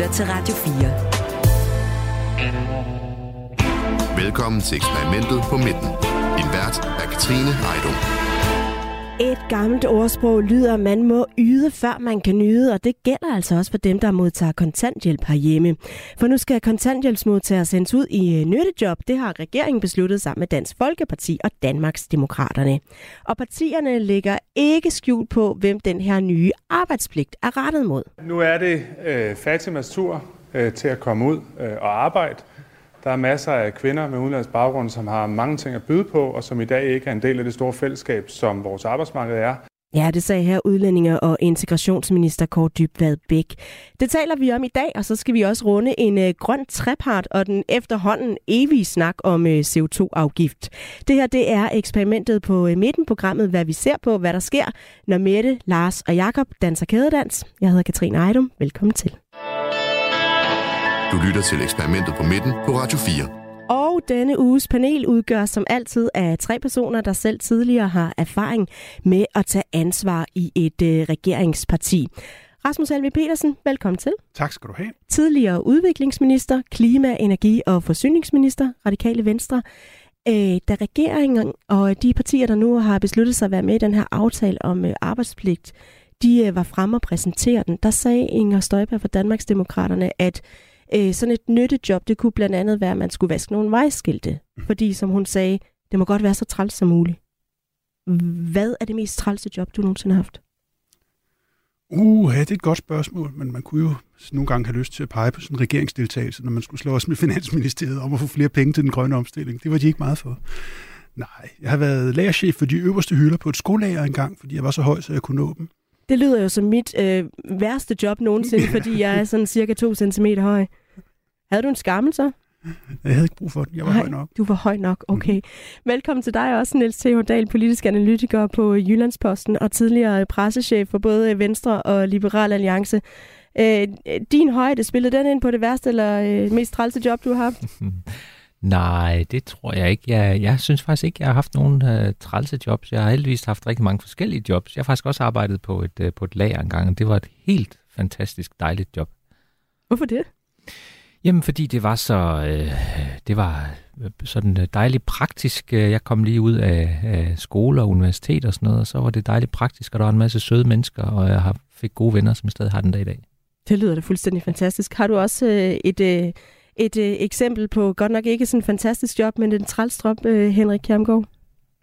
lytter til Radio 4. Velkommen til eksperimentet på midten. Din vært er Katrine Heidung. Et gammelt ordsprog lyder, at man må yde, før man kan nyde, og det gælder altså også for dem, der modtager kontanthjælp herhjemme. For nu skal kontanthjælpsmodtagere sendes ud i øh, nyttejob. Det har regeringen besluttet sammen med Dansk Folkeparti og Danmarks Demokraterne. Og partierne lægger ikke skjult på, hvem den her nye arbejdspligt er rettet mod. Nu er det øh, Fatimas tur øh, til at komme ud øh, og arbejde. Der er masser af kvinder med udenlandsk baggrund, som har mange ting at byde på, og som i dag ikke er en del af det store fællesskab, som vores arbejdsmarked er. Ja, det sagde her udlændinge- og integrationsminister Kåre Dybvad Bæk. Det taler vi om i dag, og så skal vi også runde en uh, grøn trepart og den efterhånden evige snak om øh, CO2-afgift. Det her det er eksperimentet på uh, midten, programmet, hvad vi ser på, hvad der sker, når Mette, Lars og Jakob danser kædedans. Jeg hedder Katrine Ejdum. Velkommen til. Du lytter til eksperimentet på midten på Radio 4. Og denne uges panel udgør som altid af tre personer, der selv tidligere har erfaring med at tage ansvar i et øh, regeringsparti. Rasmus Helve Petersen, velkommen til. Tak skal du have. Tidligere udviklingsminister, klima-, energi- og forsyningsminister, Radikale Venstre. Øh, da regeringen og de partier, der nu har besluttet sig at være med i den her aftale om øh, arbejdspligt, de øh, var fremme og præsentere den, der sagde Inger Støjberg fra Danmarksdemokraterne, at Øh, sådan et nyttejob, det kunne blandt andet være, at man skulle vaske nogle vejskilte. Mm. Fordi, som hun sagde, det må godt være så træls som muligt. Hvad er det mest trælse job, du nogensinde har haft? Uh, det er et godt spørgsmål, men man kunne jo nogle gange have lyst til at pege på sådan en regeringsdeltagelse, når man skulle slå os med Finansministeriet om at få flere penge til den grønne omstilling. Det var de ikke meget for. Nej, jeg har været lagerchef for de øverste hylder på et skolager engang, fordi jeg var så høj, så jeg kunne nå dem. Det lyder jo som mit øh, værste job nogensinde, fordi jeg er sådan cirka 2 cm høj. Havde du en skammel så? Jeg havde ikke brug for den. Jeg var Nej, høj nok. Du var høj nok, okay. Mm. Velkommen til dig også, Niels Theo Dahl, politisk analytiker på Jyllandsposten og tidligere pressechef for både Venstre og Liberal Alliance. Øh, din højde, spillede den ind på det værste eller øh, mest trælse job, du har haft? Nej, det tror jeg ikke. Jeg, jeg synes faktisk ikke, jeg har haft nogen uh, trælse jobs. Jeg har heldigvis haft rigtig mange forskellige jobs. Jeg har faktisk også arbejdet på et, uh, på et lager engang, og det var et helt fantastisk dejligt job. Hvorfor det? Jamen, fordi det var så, øh, det var sådan dejligt praktisk. Jeg kom lige ud af, af skole og universitet og sådan noget, og så var det dejligt praktisk, og der var en masse søde mennesker, og jeg har fik gode venner, som stadig har den dag i dag. Det lyder da fuldstændig fantastisk. Har du også øh, et, øh, et øh, eksempel på, godt nok ikke sådan en fantastisk job, men en trælstrop, øh, Henrik Kjermgaard?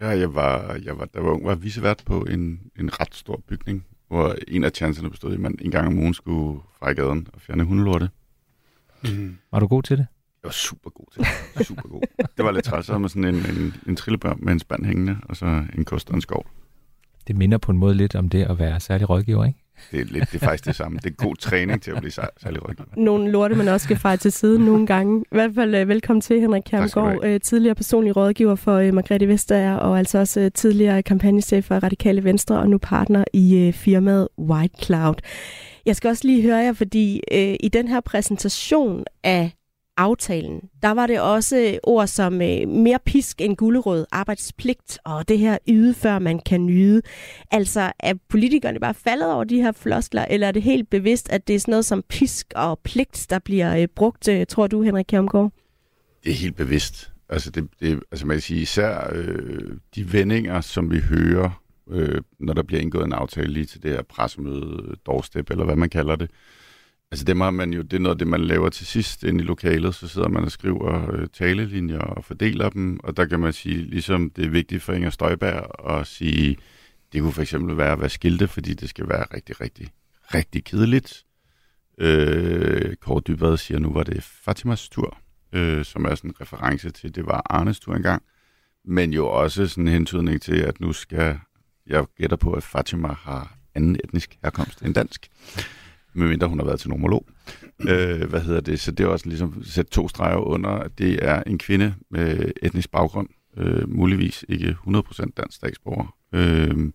Ja, jeg var, jeg var, der var ung, var visevært på en, en ret stor bygning, hvor en af chancerne bestod i, at man en gang om ugen skulle fra gaden og fjerne hundelorte. Mm. Var du god til det? Jeg var super god til det. Super god. det var lidt træt, så med sådan en, en, en trillebør med en spand hængende, og så en kost og en skov. Det minder på en måde lidt om det at være særlig rådgiver, ikke? Det er, lidt, det er faktisk det samme. Det er god træning til at blive særlig rådgiver. Nogle lorte, man også skal fejre til side nogle gange. I hvert fald uh, velkommen til, Henrik Kjermgaard, uh, tidligere personlig rådgiver for uh, Margrethe Vestager, og altså også tidligere kampagnechef for Radikale Venstre, og nu partner i firmaet White Cloud. Jeg skal også lige høre jer, fordi uh, i den her præsentation af aftalen, der var det også øh, ord som øh, mere pisk end gulderød, arbejdspligt og det her yde, før man kan nyde. Altså, er politikerne bare faldet over de her floskler, eller er det helt bevidst, at det er sådan noget som pisk og pligt, der bliver øh, brugt, øh, tror du, Henrik Kjermgaard? Det er helt bevidst. Altså, det, det, altså man kan sige, især øh, de vendinger, som vi hører, øh, når der bliver indgået en aftale lige til det her pressemøde, doorstep, eller hvad man kalder det, Altså det, har man jo, det er noget af det, man laver til sidst inde i lokalet, så sidder man og skriver øh, talelinjer og fordeler dem, og der kan man sige, ligesom det er vigtigt for Inger Støjberg at sige, det kunne for eksempel være at være skilte, fordi det skal være rigtig, rigtig, rigtig kedeligt. Øh, Kåre Dybvad siger, nu var det Fatimas tur, øh, som er sådan en reference til, det var Arnes tur engang, men jo også sådan en hentydning til, at nu skal, jeg gætter på, at Fatima har anden etnisk herkomst end dansk medmindre hun har været til nomolog. øh, hvad hedder det? Så det er også ligesom sætte to streger under, at det er en kvinde med etnisk baggrund, øh, muligvis ikke 100% dansk statsborger. Øh,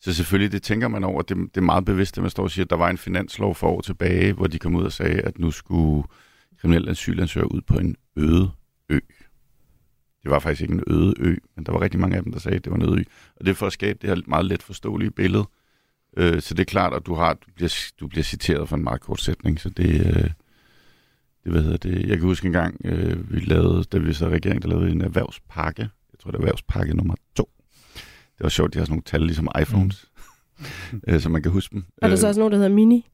så selvfølgelig, det tænker man over. Det, det er meget bevidst, at man står og siger, at der var en finanslov for år tilbage, hvor de kom ud og sagde, at nu skulle kriminelle asylansøgere ud på en øde ø. Det var faktisk ikke en øde ø, men der var rigtig mange af dem, der sagde, at det var en øde ø. Og det er for at skabe det her meget let forståelige billede, Øh, så det er klart, at du, har, du, bliver, du bliver citeret for en meget kort sætning, så det, øh, det, hvad hedder det, jeg kan huske en gang, øh, vi lavede, da vi så regering, der lavede en erhvervspakke. Jeg tror, det er erhvervspakke nummer to. Det var sjovt, de har sådan nogle tal, ligesom iPhones, mm. øh, så man kan huske dem. Er der så også noget, der hedder Mini?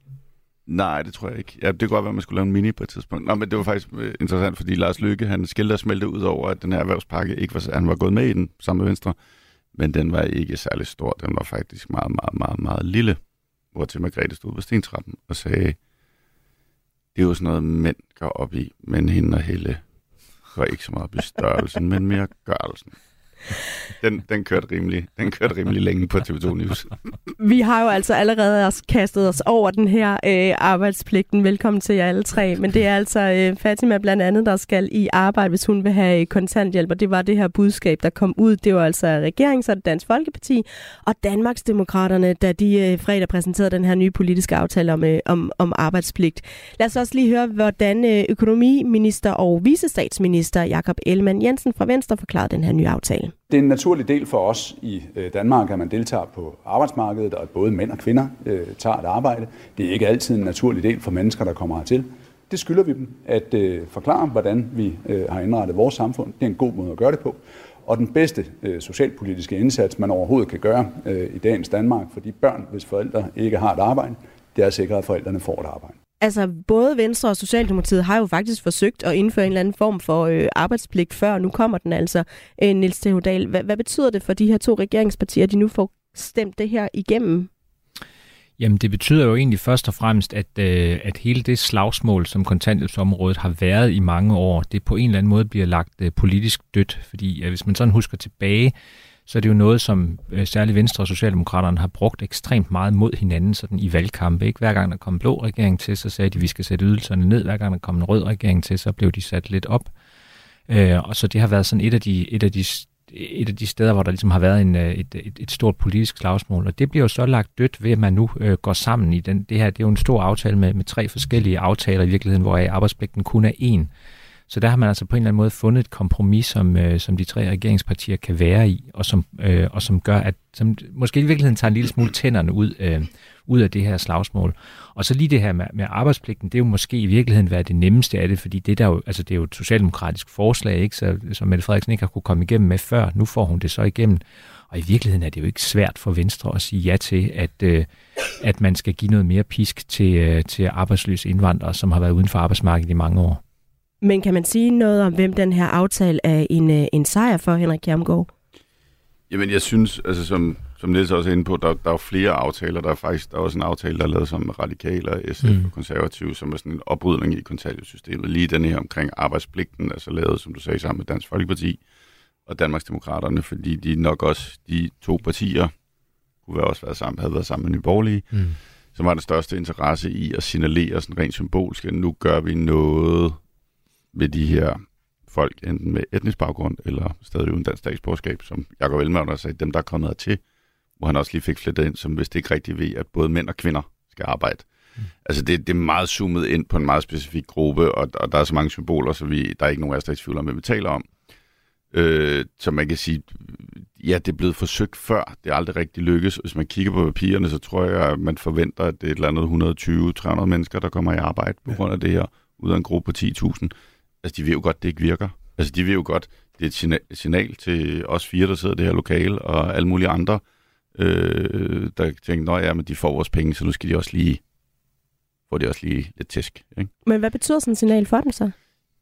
Nej, det tror jeg ikke. Ja, det kunne godt være, at man skulle lave en mini på et tidspunkt. Nå, men det var faktisk øh, interessant, fordi Lars Lykke, han skældte og smelte ud over, at den her erhvervspakke ikke var, han var gået med i den sammen med Venstre, men den var ikke særlig stor. Den var faktisk meget, meget, meget, meget lille. Hvor til Margrethe stod på stentrappen og sagde, det er jo sådan noget, mænd går op i, men hende og Helle går ikke så meget op i størrelsen, men mere gørelsen. Den, den, kørte rimelig, den kørte rimelig længe på TV2 News. Vi har jo altså allerede også kastet os over den her øh, arbejdspligten. Velkommen til jer alle tre. Men det er altså øh, Fatima blandt andet, der skal i arbejde, hvis hun vil have øh, kontanthjælp. Og det var det her budskab, der kom ud. Det var altså regeringen, så det Dansk Folkeparti og Danmarksdemokraterne, da de øh, fredag præsenterede den her nye politiske aftale om, øh, om, om arbejdspligt. Lad os også lige høre, hvordan øh, økonomiminister og visestatsminister Jakob Ellemann Jensen fra Venstre forklarede den her nye aftale. Det er en naturlig del for os i øh, Danmark, at man deltager på arbejdsmarkedet, og at både mænd og kvinder øh, tager et arbejde. Det er ikke altid en naturlig del for mennesker, der kommer hertil. Det skylder vi dem at øh, forklare, hvordan vi øh, har indrettet vores samfund. Det er en god måde at gøre det på. Og den bedste øh, socialpolitiske indsats, man overhovedet kan gøre øh, i dagens Danmark for de børn, hvis forældre ikke har et arbejde, det er at sikre, at forældrene får et arbejde. Altså, både Venstre og Socialdemokratiet har jo faktisk forsøgt at indføre en eller anden form for øh, arbejdspligt før. Nu kommer den altså, øh, Niels Theodal. Hvad, hvad betyder det for de her to regeringspartier, at de nu får stemt det her igennem? Jamen, det betyder jo egentlig først og fremmest, at, øh, at hele det slagsmål, som kontanthjælpsområdet har været i mange år, det på en eller anden måde bliver lagt øh, politisk dødt. Fordi øh, hvis man sådan husker tilbage, så er det jo noget, som øh, særligt Venstre og Socialdemokraterne har brugt ekstremt meget mod hinanden sådan i valgkampe. Ikke? Hver gang der kom en blå regering til, så sagde de, at vi skal sætte ydelserne ned. Hver gang der kom en rød regering til, så blev de sat lidt op. Øh, og så det har været sådan et af de, et af de et af de steder, hvor der ligesom har været en, øh, et, et, et stort politisk slagsmål. Og det bliver jo så lagt dødt ved, at man nu øh, går sammen i den. Det her det er jo en stor aftale med, med tre forskellige aftaler i virkeligheden, hvor arbejdspligten kun er én. Så der har man altså på en eller anden måde fundet et kompromis, som, øh, som de tre regeringspartier kan være i, og som, øh, og som gør, at som måske i virkeligheden tager en lille smule tænderne ud, øh, ud af det her slagsmål. Og så lige det her med, med arbejdspligten, det er jo måske i virkeligheden været det nemmeste af det, fordi det, der jo, altså det er jo et socialdemokratisk forslag, ikke? Så, som Mette Frederiksen ikke har kunne komme igennem med før. Nu får hun det så igennem. Og i virkeligheden er det jo ikke svært for Venstre at sige ja til, at, øh, at man skal give noget mere pisk til, øh, til arbejdsløse indvandrere, som har været uden for arbejdsmarkedet i mange år. Men kan man sige noget om, hvem den her aftale er en, øh, en sejr for, Henrik Kjermgaard? Jamen, jeg synes, altså som, som Niels også er inde på, der, der er flere aftaler. Der er faktisk der er også en aftale, der er lavet som radikale og SF mm. og konservative, som er sådan en oprydning i kontanthjælpssystemet. Lige den her omkring arbejdspligten, altså lavet, som du sagde, sammen med Dansk Folkeparti og Danmarksdemokraterne, fordi de nok også, de to partier, kunne være også været sammen, havde været sammen med Nye Borgerlige, mm. som har den største interesse i at signalere sådan rent symbolsk, at nu gør vi noget ved de her folk, enten med etnisk baggrund eller stadig uden dansk statsborgerskab, som Jacob også sagde, dem der er kommet til, hvor han også lige fik flettet ind, som hvis det ikke rigtig ved, at både mænd og kvinder skal arbejde. Mm. Altså det, det er meget zoomet ind på en meget specifik gruppe, og, og der er så mange symboler, så vi, der er ikke nogen af os, der er i tvivl om, hvad vi taler om. Øh, så man kan sige, ja, det er blevet forsøgt før. Det er aldrig rigtig lykkes. Hvis man kigger på papirerne, så tror jeg, at man forventer, at det er et eller andet 120-300 mennesker, der kommer i arbejde på grund af det her, ud af en gruppe på 10.000 altså de ved jo godt, det ikke virker. Altså de ved jo godt, det er et signal, signal til os fire, der sidder i det her lokale, og alle mulige andre, øh, der tænker, at ja, men de får vores penge, så nu skal de også lige, får de også lige lidt tæsk. Ikke? Men hvad betyder sådan en signal for dem så?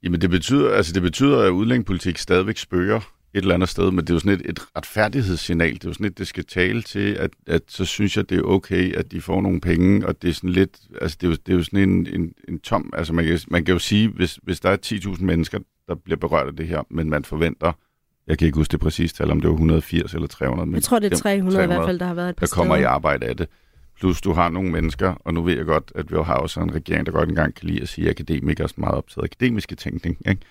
Jamen det betyder, altså det betyder, at udlændingepolitik stadigvæk spøger et eller andet sted, men det er jo sådan et, et retfærdighedssignal. Det er jo sådan et, det skal tale til, at, at så synes jeg, det er okay, at de får nogle penge, og det er sådan lidt, altså det er jo, det er jo sådan en, en, en tom, altså man kan, man kan jo sige, hvis, hvis der er 10.000 mennesker, der bliver berørt af det her, men man forventer, jeg kan ikke huske det præcist tal, om det var 180 eller 300. Men jeg tror, det er 300, 300 i hvert fald, der har været et par Der kommer i arbejde af det. Plus du har nogle mennesker, og nu ved jeg godt, at vi har også en regering, der godt engang kan lide at sige, at akademikere er meget optaget af akademiske tænkning. Ikke?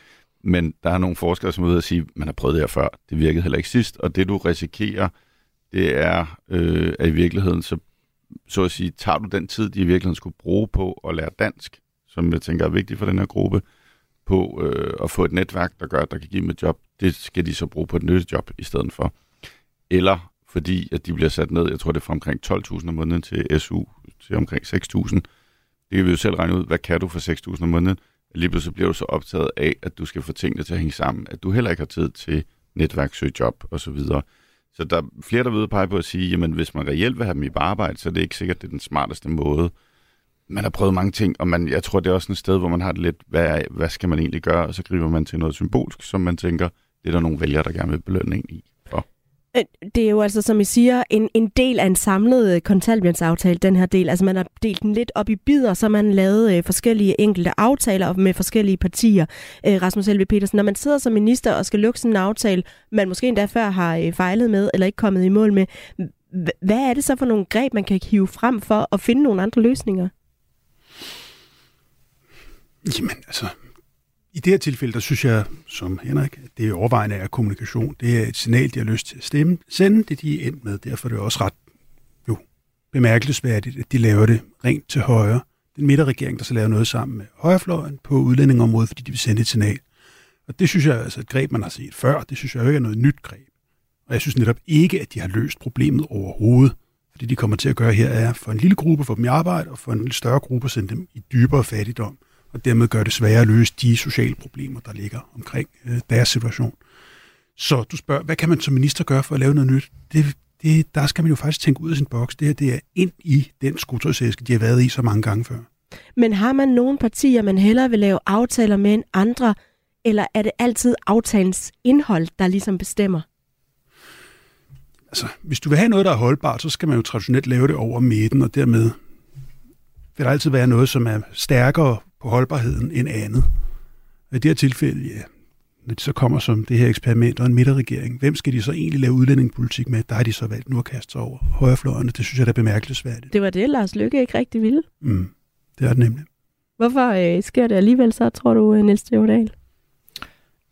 Men der er nogle forskere, som er ude og sige, at man har prøvet det her før. Det virkede heller ikke sidst. Og det, du risikerer, det er, øh, at i virkeligheden, så, så at sige, tager du den tid, de i virkeligheden skulle bruge på at lære dansk, som jeg tænker er vigtigt for den her gruppe, på øh, at få et netværk, der gør, at der kan give dem et job. Det skal de så bruge på et nyttejob i stedet for. Eller fordi, at de bliver sat ned, jeg tror det er fra omkring 12.000 om måneden til SU til omkring 6.000. Det kan vi jo selv regne ud, hvad kan du for 6.000 om måneden? Lige pludselig bliver du så optaget af, at du skal få tingene til at hænge sammen, at du heller ikke har tid til netværk, søge job osv. Så, så der er flere, der vil pege på at sige, jamen hvis man reelt vil have dem i arbejde, så er det ikke sikkert, det er den smarteste måde. Man har prøvet mange ting, og man, jeg tror, det er også et sted, hvor man har det lidt, hvad, hvad skal man egentlig gøre? Og så griber man til noget symbolsk, som man tænker, det er der nogle vælgere, der gerne vil belønne en i. Øh, det er jo altså, som I siger, en, en del af en samlet øh, kontanthjælpsaftale, den her del. Altså man har delt den lidt op i bidder, så man lavet øh, forskellige enkelte aftaler med forskellige partier. Øh, Rasmus Helve Petersen, når man sidder som minister og skal lukke sådan en aftale, man måske endda før har øh, fejlet med, eller ikke kommet i mål med, hvad er det så for nogle greb, man kan hive frem for at finde nogle andre løsninger? Jamen altså, i det her tilfælde, der synes jeg, som Henrik, at det er overvejende er kommunikation. Det er et signal, de har lyst til at stemme, sende det, de er endt med. Derfor er det også ret jo, bemærkelsesværdigt, at de laver det rent til højre. Den midterregering, der så laver noget sammen med højrefløjen på udlændingområdet, fordi de vil sende et signal. Og det synes jeg altså er altså et greb, man har set før. Det synes jeg jo ikke er noget nyt greb. Og jeg synes netop ikke, at de har løst problemet overhovedet. Fordi de kommer til at gøre her er for en lille gruppe få dem i arbejde, og for en lille større gruppe sende dem i dybere fattigdom og dermed gør det sværere at løse de sociale problemer, der ligger omkring øh, deres situation. Så du spørger, hvad kan man som minister gøre for at lave noget nyt? Det, det, der skal man jo faktisk tænke ud af sin boks. Det her det er ind i den skuttersæske, de har været i så mange gange før. Men har man nogle partier, man hellere vil lave aftaler med end andre, eller er det altid aftalens indhold, der ligesom bestemmer? Altså, hvis du vil have noget, der er holdbart, så skal man jo traditionelt lave det over midten, og dermed vil der altid være noget, som er stærkere på holdbarheden end andet. Og i det her tilfælde, ja, når de så kommer som det her eksperiment og en midterregering, hvem skal de så egentlig lave udlændingepolitik med? Der har de så valgt nu at kaste sig over højrefløjerne. Det synes jeg, der er bemærkelsesværdigt. Det var det, Lars Lykke ikke rigtig ville. Mm, det er det nemlig. Hvorfor øh, sker det alligevel så, tror du, øh, Niels Theodal?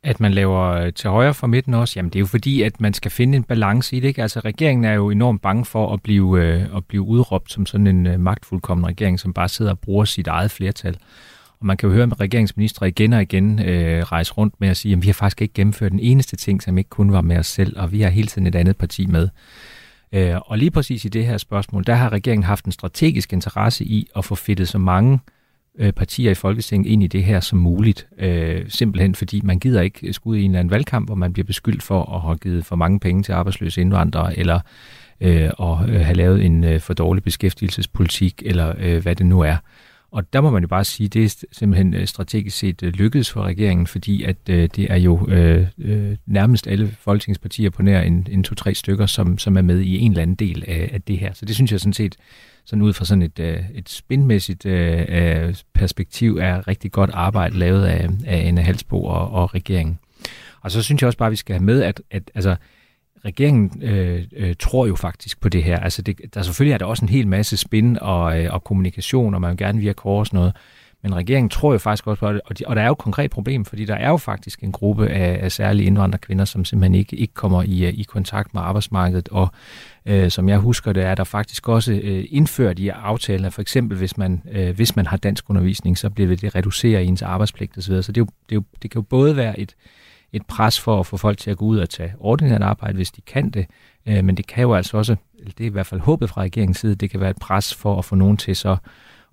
At man laver øh, til højre for midten også, jamen det er jo fordi, at man skal finde en balance i det. Ikke? Altså regeringen er jo enormt bange for at blive, øh, at blive udråbt som sådan en øh, magtfuldkommen regering, som bare sidder og bruger sit eget flertal. Og man kan jo høre med regeringsministre igen og igen øh, rejse rundt med at sige, at vi har faktisk ikke gennemført den eneste ting, som ikke kun var med os selv, og vi har hele tiden et andet parti med. Øh, og lige præcis i det her spørgsmål, der har regeringen haft en strategisk interesse i at få fedtet så mange øh, partier i Folketinget ind i det her som muligt. Øh, simpelthen fordi man gider ikke skulle i en eller anden valgkamp, hvor man bliver beskyldt for at have givet for mange penge til arbejdsløse indvandrere, eller øh, at øh, have lavet en øh, for dårlig beskæftigelsespolitik, eller øh, hvad det nu er. Og der må man jo bare sige, at det er simpelthen øh, strategisk set øh, lykkedes for regeringen, fordi at øh, det er jo øh, øh, nærmest alle folketingspartier på nær en, en to-tre stykker, som, som er med i en eller anden del af, af det her. Så det synes jeg sådan set, sådan ud fra sådan et, øh, et spindmæssigt øh, øh, perspektiv, er rigtig godt arbejde lavet af, af Anna Halsbo og, og regeringen. Og så synes jeg også bare, at vi skal have med, at, at altså, regeringen øh, øh, tror jo faktisk på det her. Altså det, der selvfølgelig er der også en hel masse spin og, øh, og kommunikation, og man vil gerne virke hårdt og sådan noget. Men regeringen tror jo faktisk også på det, og, de, og der er jo et konkret problem, fordi der er jo faktisk en gruppe af, af særlige indvandrerkvinder, som simpelthen ikke, ikke kommer i, øh, i kontakt med arbejdsmarkedet, og øh, som jeg husker det, er der faktisk også øh, indført i aftalen, for eksempel hvis man, øh, hvis man har dansk undervisning, så bliver det reduceret i ens arbejdspligt osv., så det, er jo, det, er jo, det kan jo både være et, et pres for at få folk til at gå ud og tage ordinært arbejde, hvis de kan det. Øh, men det kan jo altså også, det er i hvert fald håbet fra regeringens side, det kan være et pres for at få nogen til så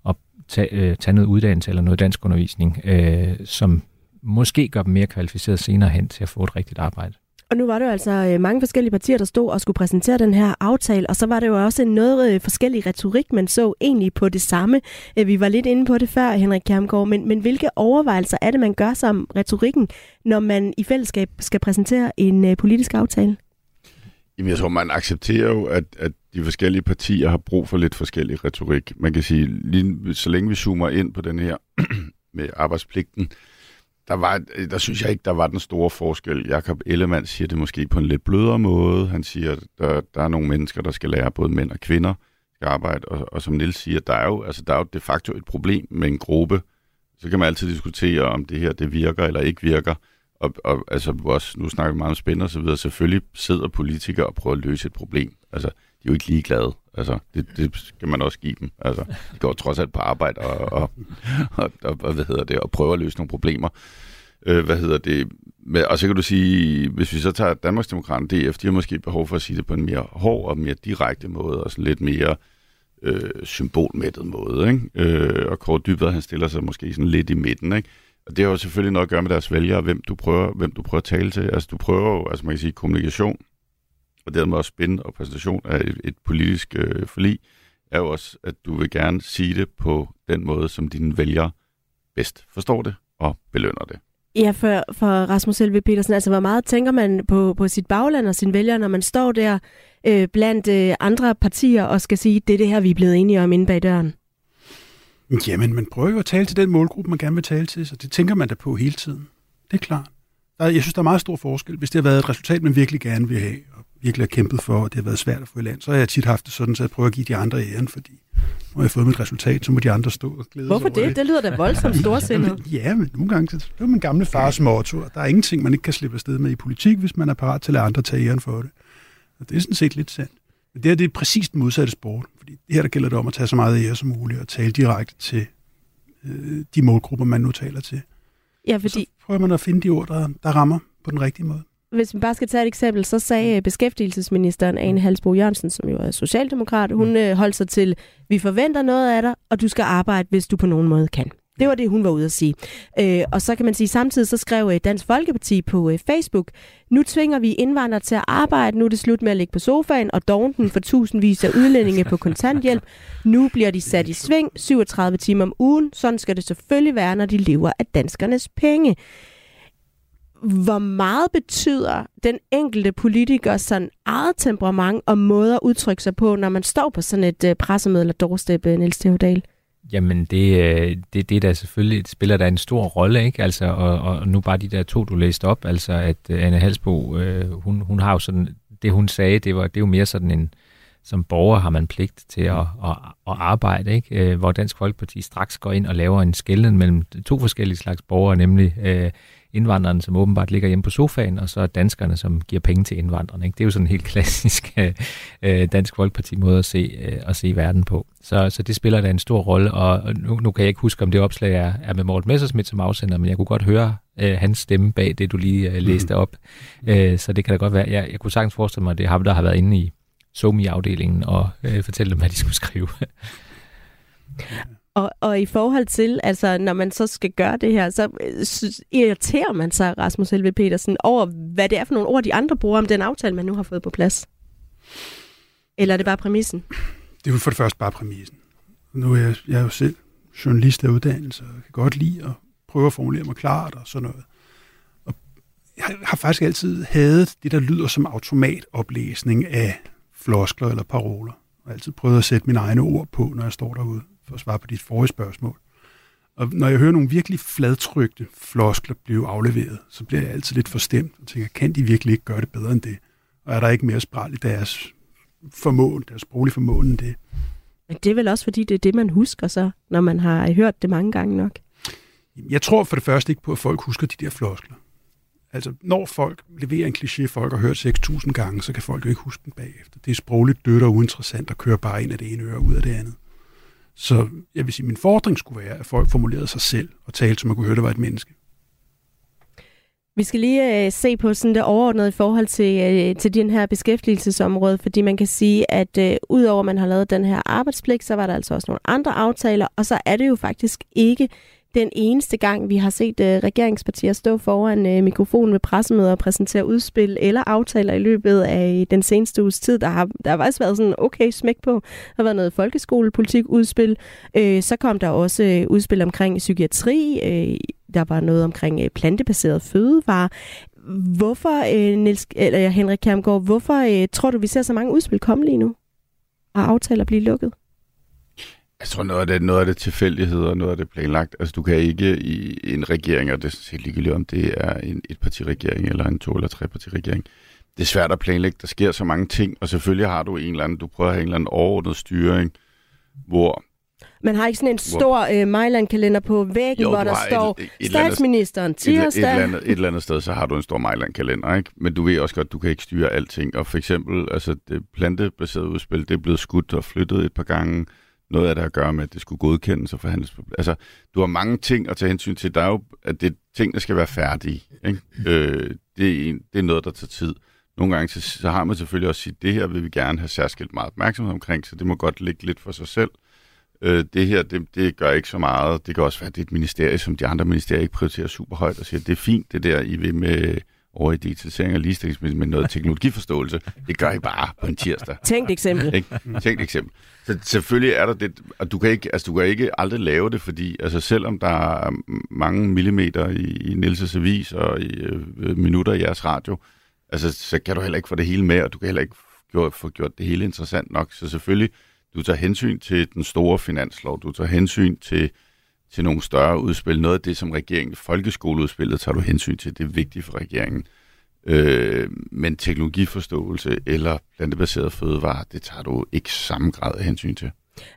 at tage, øh, tage noget uddannelse eller noget dansk undervisning, øh, som måske gør dem mere kvalificeret senere hen til at få et rigtigt arbejde. Og nu var det jo altså øh, mange forskellige partier, der stod og skulle præsentere den her aftale, og så var det jo også en noget øh, forskellig retorik, man så egentlig på det samme. Øh, vi var lidt inde på det før, Henrik Kjermgaard, men, men hvilke overvejelser er det, man gør som retorikken, når man i fællesskab skal præsentere en politisk aftale? Jamen, jeg tror, man accepterer jo, at, at de forskellige partier har brug for lidt forskellig retorik. Man kan sige, lige, så længe vi zoomer ind på den her med arbejdspligten, øh, der, var, øh, der synes jeg ikke, der var den store forskel. Jakob Ellemann siger det måske på en lidt blødere måde. Han siger, at der, der er nogle mennesker, der skal lære, både mænd og kvinder skal arbejde. Og, og som Nils siger, der er, jo, altså, der er jo de facto et problem med en gruppe. Så kan man altid diskutere, om det her det virker eller ikke virker. Og, og altså, også, nu snakker vi meget om spænd og så videre. Selvfølgelig sidder politikere og prøver at løse et problem. Altså, de er jo ikke ligeglade. Altså, det, det skal man også give dem. Altså, de går trods alt på arbejde og, og, og, og, og hvad hedder det, og prøver at løse nogle problemer. Øh, hvad hedder det? Men, og så kan du sige, hvis vi så tager Danmarksdemokraterne DF, de har måske behov for at sige det på en mere hård og mere direkte måde, og sådan lidt mere øh, symbolmættet måde. Ikke? Øh, og Kåre Dybvad, han stiller sig måske sådan lidt i midten. Ikke? Og det har jo selvfølgelig noget at gøre med deres vælgere, hvem du prøver, hvem du prøver at tale til. Altså du prøver jo, altså man kan sige, kommunikation, og dermed også spænd og præsentation af et, et politisk øh, forlig, er jo også, at du vil gerne sige det på den måde, som dine vælgere bedst forstår det og belønner det. Ja, for, for Rasmus Helve Petersen, altså hvor meget tænker man på, på sit bagland og sine vælgere, når man står der øh, blandt øh, andre partier og skal sige, det er det her, vi er blevet enige om inde bag døren? Jamen, man prøver jo at tale til den målgruppe, man gerne vil tale til, så det tænker man da på hele tiden. Det er klart. Der, jeg synes, der er meget stor forskel. Hvis det har været et resultat, man virkelig gerne vil have, og virkelig har kæmpet for, og det har været svært at få i land, så har jeg tit haft det sådan, så jeg prøver at give de andre æren, fordi nu har jeg fået mit resultat, så må de andre stå og glæde Hvorfor det? det? Det lyder da voldsomt storsindet. ja, men nogle gange, det er min gamle fars motto, der er ingenting, man ikke kan slippe afsted med i politik, hvis man er parat til at lade andre tage æren for det. Og det er sådan set lidt sandt. Men det her det er præcis den modsatte sport, fordi det her der gælder det om at tage så meget ære som muligt og tale direkte til øh, de målgrupper, man nu taler til. Ja, fordi... så prøver man at finde de ord, der, der rammer på den rigtige måde. Hvis vi bare skal tage et eksempel, så sagde beskæftigelsesministeren Ane Halsbo Jørgensen, som jo er socialdemokrat, hun mm. holdt sig til, vi forventer noget af dig, og du skal arbejde, hvis du på nogen måde kan. Det var det, hun var ude at sige. Øh, og så kan man sige, samtidig så skrev øh, Dansk Folkeparti på øh, Facebook, nu tvinger vi indvandrere til at arbejde, nu er det slut med at ligge på sofaen og dognten for tusindvis af udlændinge på kontanthjælp. Nu bliver de sat i sving 37 timer om ugen. Sådan skal det selvfølgelig være, når de lever af danskernes penge. Hvor meget betyder den enkelte politikers sådan eget temperament og måde at udtrykke sig på, når man står på sådan et øh, pressemøde eller doorstep, øh, Niels Theodal? Jamen, det, øh, det, det der selvfølgelig det spiller der en stor rolle, ikke? Altså, og, og nu bare de der to, du læste op, altså at øh, Anne Halsbo, øh, hun, hun har jo sådan, det hun sagde, det, var, det er jo mere sådan en, som borger har man pligt til at, at, at arbejde, ikke? Øh, hvor Dansk Folkeparti straks går ind og laver en skælden mellem to forskellige slags borgere, nemlig øh, indvandrerne, som åbenbart ligger hjemme på sofaen, og så danskerne, som giver penge til indvandrerne. Ikke? Det er jo sådan en helt klassisk øh, Dansk Folkeparti-måde at se, øh, at se verden på. Så, så det spiller da en stor rolle, og nu, nu kan jeg ikke huske, om det opslag er, er med Morten Messersmith som afsender, men jeg kunne godt høre øh, hans stemme bag det, du lige øh, læste op. Mm. Øh, så det kan da godt være. Jeg, jeg kunne sagtens forestille mig, at det er ham, der har været inde i SoMe-afdelingen og øh, fortælle dem, hvad de skulle skrive. Og, og i forhold til, altså når man så skal gøre det her, så øh, irriterer man sig, Rasmus Helve Petersen, over hvad det er for nogle ord, de andre bruger om den aftale, man nu har fået på plads. Eller er det bare præmissen? Det er jo for det første bare præmissen. Nu er jeg, jeg er jo selv journalist af uddannelse, og kan godt lide at prøve at formulere mig klart og sådan noget. Og jeg har faktisk altid hadet det, der lyder som automatoplæsning af floskler eller paroler. Jeg har altid prøvet at sætte mine egne ord på, når jeg står derude for at svare på dit forrige spørgsmål. Og når jeg hører nogle virkelig fladtrykte floskler blive afleveret, så bliver jeg altid lidt forstemt og tænker, kan de virkelig ikke gøre det bedre end det? Og er der ikke mere spral i deres formål, deres sproglige formål end det? Men det er vel også, fordi det er det, man husker så, når man har hørt det mange gange nok? Jeg tror for det første ikke på, at folk husker de der floskler. Altså, når folk leverer en kliché, folk har hørt 6.000 gange, så kan folk jo ikke huske den bagefter. Det er sprogligt dødt og uinteressant at køre bare ind af det ene øre ud af det andet. Så jeg vil sige, at min fordring skulle være, at folk formulerede sig selv og talte, som man kunne høre, det var et menneske. Vi skal lige øh, se på sådan det overordnede i forhold til, øh, til den her beskæftigelsesområde, fordi man kan sige, at øh, udover at man har lavet den her arbejdspligt, så var der altså også nogle andre aftaler, og så er det jo faktisk ikke den eneste gang, vi har set øh, regeringspartier stå foran øh, mikrofonen ved pressemøder og præsentere udspil eller aftaler i løbet af øh, den seneste uges tid. Der har, der har faktisk været sådan okay smæk på. Der har været noget folkeskolepolitik udspil. Øh, så kom der også øh, udspil omkring psykiatri. Øh, der var noget omkring øh, plantebaseret fødevare. Hvorfor, øh, Niels, eller Henrik Kjermgaard, hvorfor øh, tror du, vi ser så mange udspil komme lige nu? Og aftaler blive lukket? Jeg tror, noget af det, noget af det tilfældighed og noget af det planlagt. Altså, du kan ikke i en regering, og det er helt ligegyldigt, om det er en etpartiregering eller en to- eller trepartiregering. Det er svært at planlægge. Der sker så mange ting, og selvfølgelig har du en eller anden, du prøver at have en eller anden overordnet styring, hvor man har ikke sådan en stor øh, Mejland-kalender på væggen, jo, hvor der står et, et statsministeren tirsdag. Et, et, et, andet, et eller andet sted, så har du en stor Mejland-kalender, ikke? Men du ved også godt, du kan ikke styre alting. Og for eksempel, altså det plantebaserede udspil, det er blevet skudt og flyttet et par gange noget af det at gøre med, at det skulle godkendes og forhandles på Altså, du har mange ting at tage hensyn til. Der er jo, at det ting, der skal være færdige. Ikke? Øh, det, er en, det er noget, der tager tid. Nogle gange så, så har man selvfølgelig også sige, det her vil vi gerne have særskilt meget opmærksomhed omkring, så det må godt ligge lidt for sig selv. Øh, det her, det, det gør ikke så meget. Det kan også være, at det er et ministerie, som de andre ministerier ikke prioriterer super højt, og siger, det er fint, det der, I vil med over i digitalisering og ligestilling med noget teknologiforståelse. Det gør I bare på en tirsdag. Tænkt eksempel. Ikke? Tænkt eksempel. Så selvfølgelig er der det, og du kan ikke, altså, du kan ikke aldrig lave det, fordi altså, selvom der er mange millimeter i, i Nielses avis og i øh, minutter i jeres radio, altså, så kan du heller ikke få det hele med, og du kan heller ikke gjort, få gjort det hele interessant nok. Så selvfølgelig, du tager hensyn til den store finanslov, du tager hensyn til, til nogle større udspil. Noget af det, som regeringen, folkeskoleudspillet, tager du hensyn til, det er vigtigt for regeringen. Øh, men teknologiforståelse eller plantebaseret fødevare, det tager du ikke samme grad af hensyn til.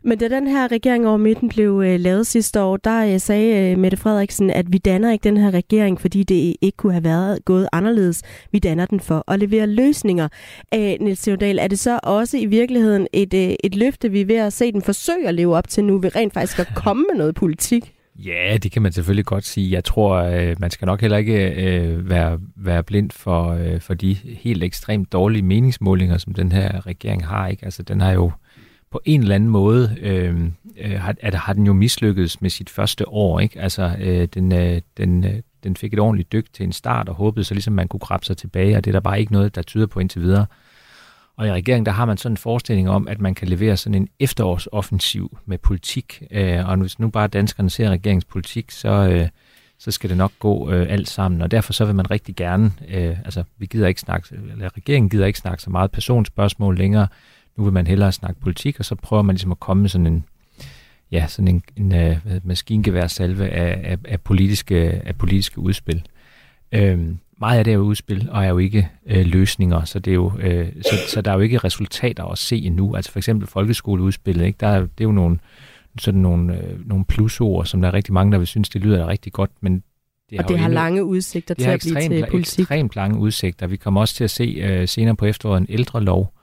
Men da den her regering over midten blev øh, lavet sidste år, der øh, sagde øh, Mette Frederiksen, at vi danner ikke den her regering, fordi det ikke kunne have været gået anderledes. Vi danner den for at levere løsninger. Øh, Niels Theodal, er det så også i virkeligheden et, øh, et løfte, vi er ved at se den forsøge at leve op til nu, ved rent faktisk at komme med noget politik? Ja, det kan man selvfølgelig godt sige. Jeg tror, øh, man skal nok heller ikke øh, være, være blind for, øh, for de helt ekstremt dårlige meningsmålinger, som den her regering har. Ikke? Altså, den har jo på en eller anden måde øh, øh, har, at, har den jo mislykkedes med sit første år. Ikke? Altså, øh, den, øh, den, øh, den fik et ordentligt dyk til en start og håbede så ligesom man kunne krabbe sig tilbage, og det er der bare ikke noget, der tyder på indtil videre. Og i regeringen, der har man sådan en forestilling om, at man kan levere sådan en efterårsoffensiv med politik. Øh, og hvis nu bare danskerne ser regeringspolitik, så, øh, så skal det nok gå øh, alt sammen. Og derfor så vil man rigtig gerne, øh, altså vi gider ikke snakke, eller regeringen gider ikke snakke så meget personspørgsmål længere. Nu vil man hellere snakke politik, og så prøver man ligesom at komme med sådan en, ja, sådan en, en uh, maskingeværsalve af, af, af, politiske, af politiske udspil. Øhm, meget af det er jo udspil, og er jo ikke øh, løsninger, så, det er jo, øh, så, så der er jo ikke resultater at se endnu. Altså for eksempel folkeskoleudspillet, ikke? Der er, det er jo nogle, sådan nogle, øh, nogle plusord, som der er rigtig mange, der vil synes, det lyder rigtig godt, men det og det har endnu, lange udsigter til at blive til politik. ekstremt lange udsigter. Vi kommer også til at se øh, senere på efteråret en ældre lov,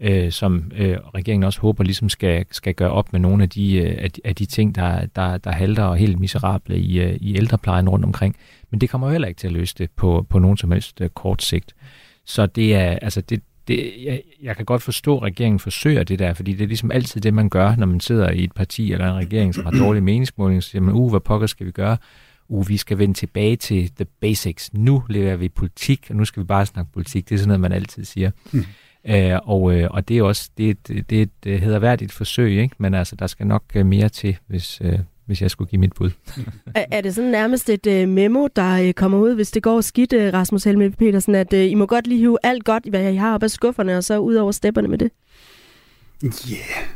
øh, som øh, regeringen også håber ligesom skal, skal gøre op med nogle af de, øh, af de, af de ting, der, der, der halter og helt miserable i, øh, i ældreplejen rundt omkring. Men det kommer jo heller ikke til at løse det på, på nogen som helst øh, kort sigt. Så det er, altså det, det, jeg, jeg kan godt forstå, at regeringen forsøger det der, fordi det er ligesom altid det, man gør, når man sidder i et parti eller en regering, som har dårlig meningsmåling, så siger man, uh, hvad pokker skal vi gøre? Uh, vi skal vende tilbage til the basics. Nu leverer vi politik, og nu skal vi bare snakke politik. Det er sådan noget, man altid siger. Mm. Uh, og, uh, og det er også det, det, det, det hedder værd et forsøg, ikke? men altså, der skal nok uh, mere til, hvis, hvis jeg skulle give mit bud. er, er det sådan nærmest et memo, der kommer ud, hvis det går skidt, uh, Rasmus Helme Petersen, at I må godt lige hive alt godt, hvad I har op af skufferne, og så ud over stepperne med det? Ja, yeah.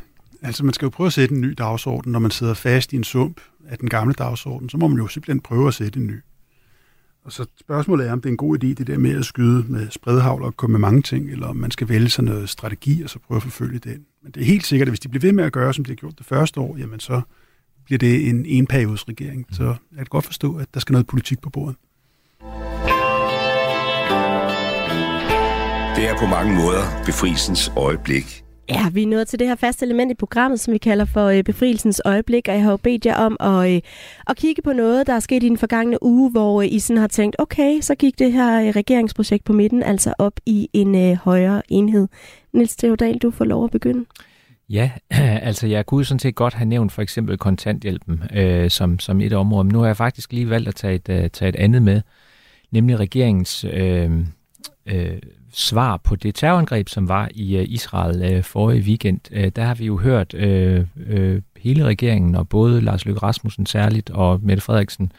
altså man skal jo prøve at sætte en ny dagsorden, når man sidder fast i en sump af den gamle dagsorden, så må man jo simpelthen prøve at sætte en ny. Og så spørgsmålet er, om det er en god idé, det der med at skyde med spredhavl og komme med mange ting, eller om man skal vælge sådan noget strategi og så prøve at forfølge den. Men det er helt sikkert, at hvis de bliver ved med at gøre, som de har gjort det første år, jamen så bliver det en enperiodsregering. Så jeg kan godt forstå, at der skal noget politik på bordet. Det er på mange måder befrielsens øjeblik. Ja, vi er nået til det her faste element i programmet, som vi kalder for øh, befrielsens øjeblik, og jeg har jo bedt jer om at, øh, at kigge på noget, der er sket i den forgangne uge, hvor øh, I sådan har tænkt, okay, så gik det her øh, regeringsprojekt på midten altså op i en øh, højere enhed. Niels Theodal, du får lov at begynde. Ja, altså jeg kunne sådan set godt have nævnt for eksempel kontanthjælpen øh, som, som et område, men nu har jeg faktisk lige valgt at tage et, uh, tage et andet med, nemlig regeringens øh, øh, svar på det terrorangreb, som var i øh, Israel øh, forrige weekend. Øh, der har vi jo hørt øh, øh, hele regeringen, og både Lars Løkke Rasmussen særligt, og Mette Frederiksen,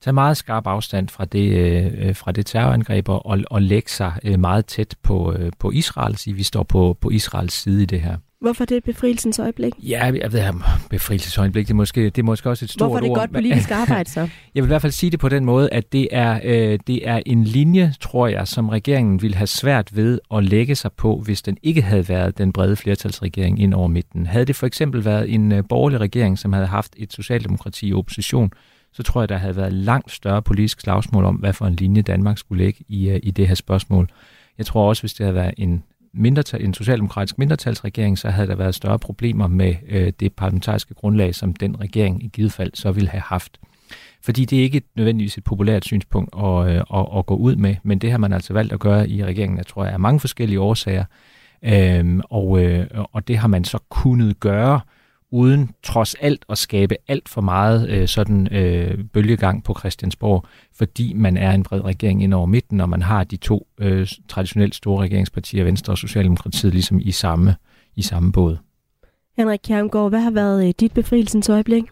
tage meget skarp afstand fra det, øh, øh fra det terrorangreb og, og lægge sig øh, meget tæt på, øh, på Israel, sige, vi står på, på Israels side i det her. Hvorfor det er befrielsens øjeblik? Ja, jeg ved, befrielsens øjeblik, det er, måske, det er måske også et stort ord. Hvorfor er det godt politisk arbejde så? Jeg vil i hvert fald sige det på den måde, at det er, øh, det er en linje, tror jeg, som regeringen ville have svært ved at lægge sig på, hvis den ikke havde været den brede flertalsregering ind over midten. Havde det for eksempel været en øh, borgerlig regering, som havde haft et socialdemokrati i opposition, så tror jeg, der havde været langt større politisk slagsmål om, hvad for en linje Danmark skulle lægge i, øh, i det her spørgsmål. Jeg tror også, hvis det havde været en mindretal, en socialdemokratisk mindretalsregering, så havde der været større problemer med øh, det parlamentariske grundlag, som den regering i givet fald så ville have haft. Fordi det er ikke nødvendigvis et populært synspunkt at, øh, at, at gå ud med, men det har man altså valgt at gøre i regeringen, jeg tror jeg, af mange forskellige årsager. Øhm, og, øh, og det har man så kunnet gøre uden trods alt at skabe alt for meget øh, sådan øh, bølgegang på Christiansborg, fordi man er en bred regering ind over midten, og man har de to øh, traditionelt store regeringspartier, Venstre og Socialdemokratiet, ligesom i samme, i samme båd. Henrik Kjermgaard, hvad har været øh, dit befrielsens øjeblik?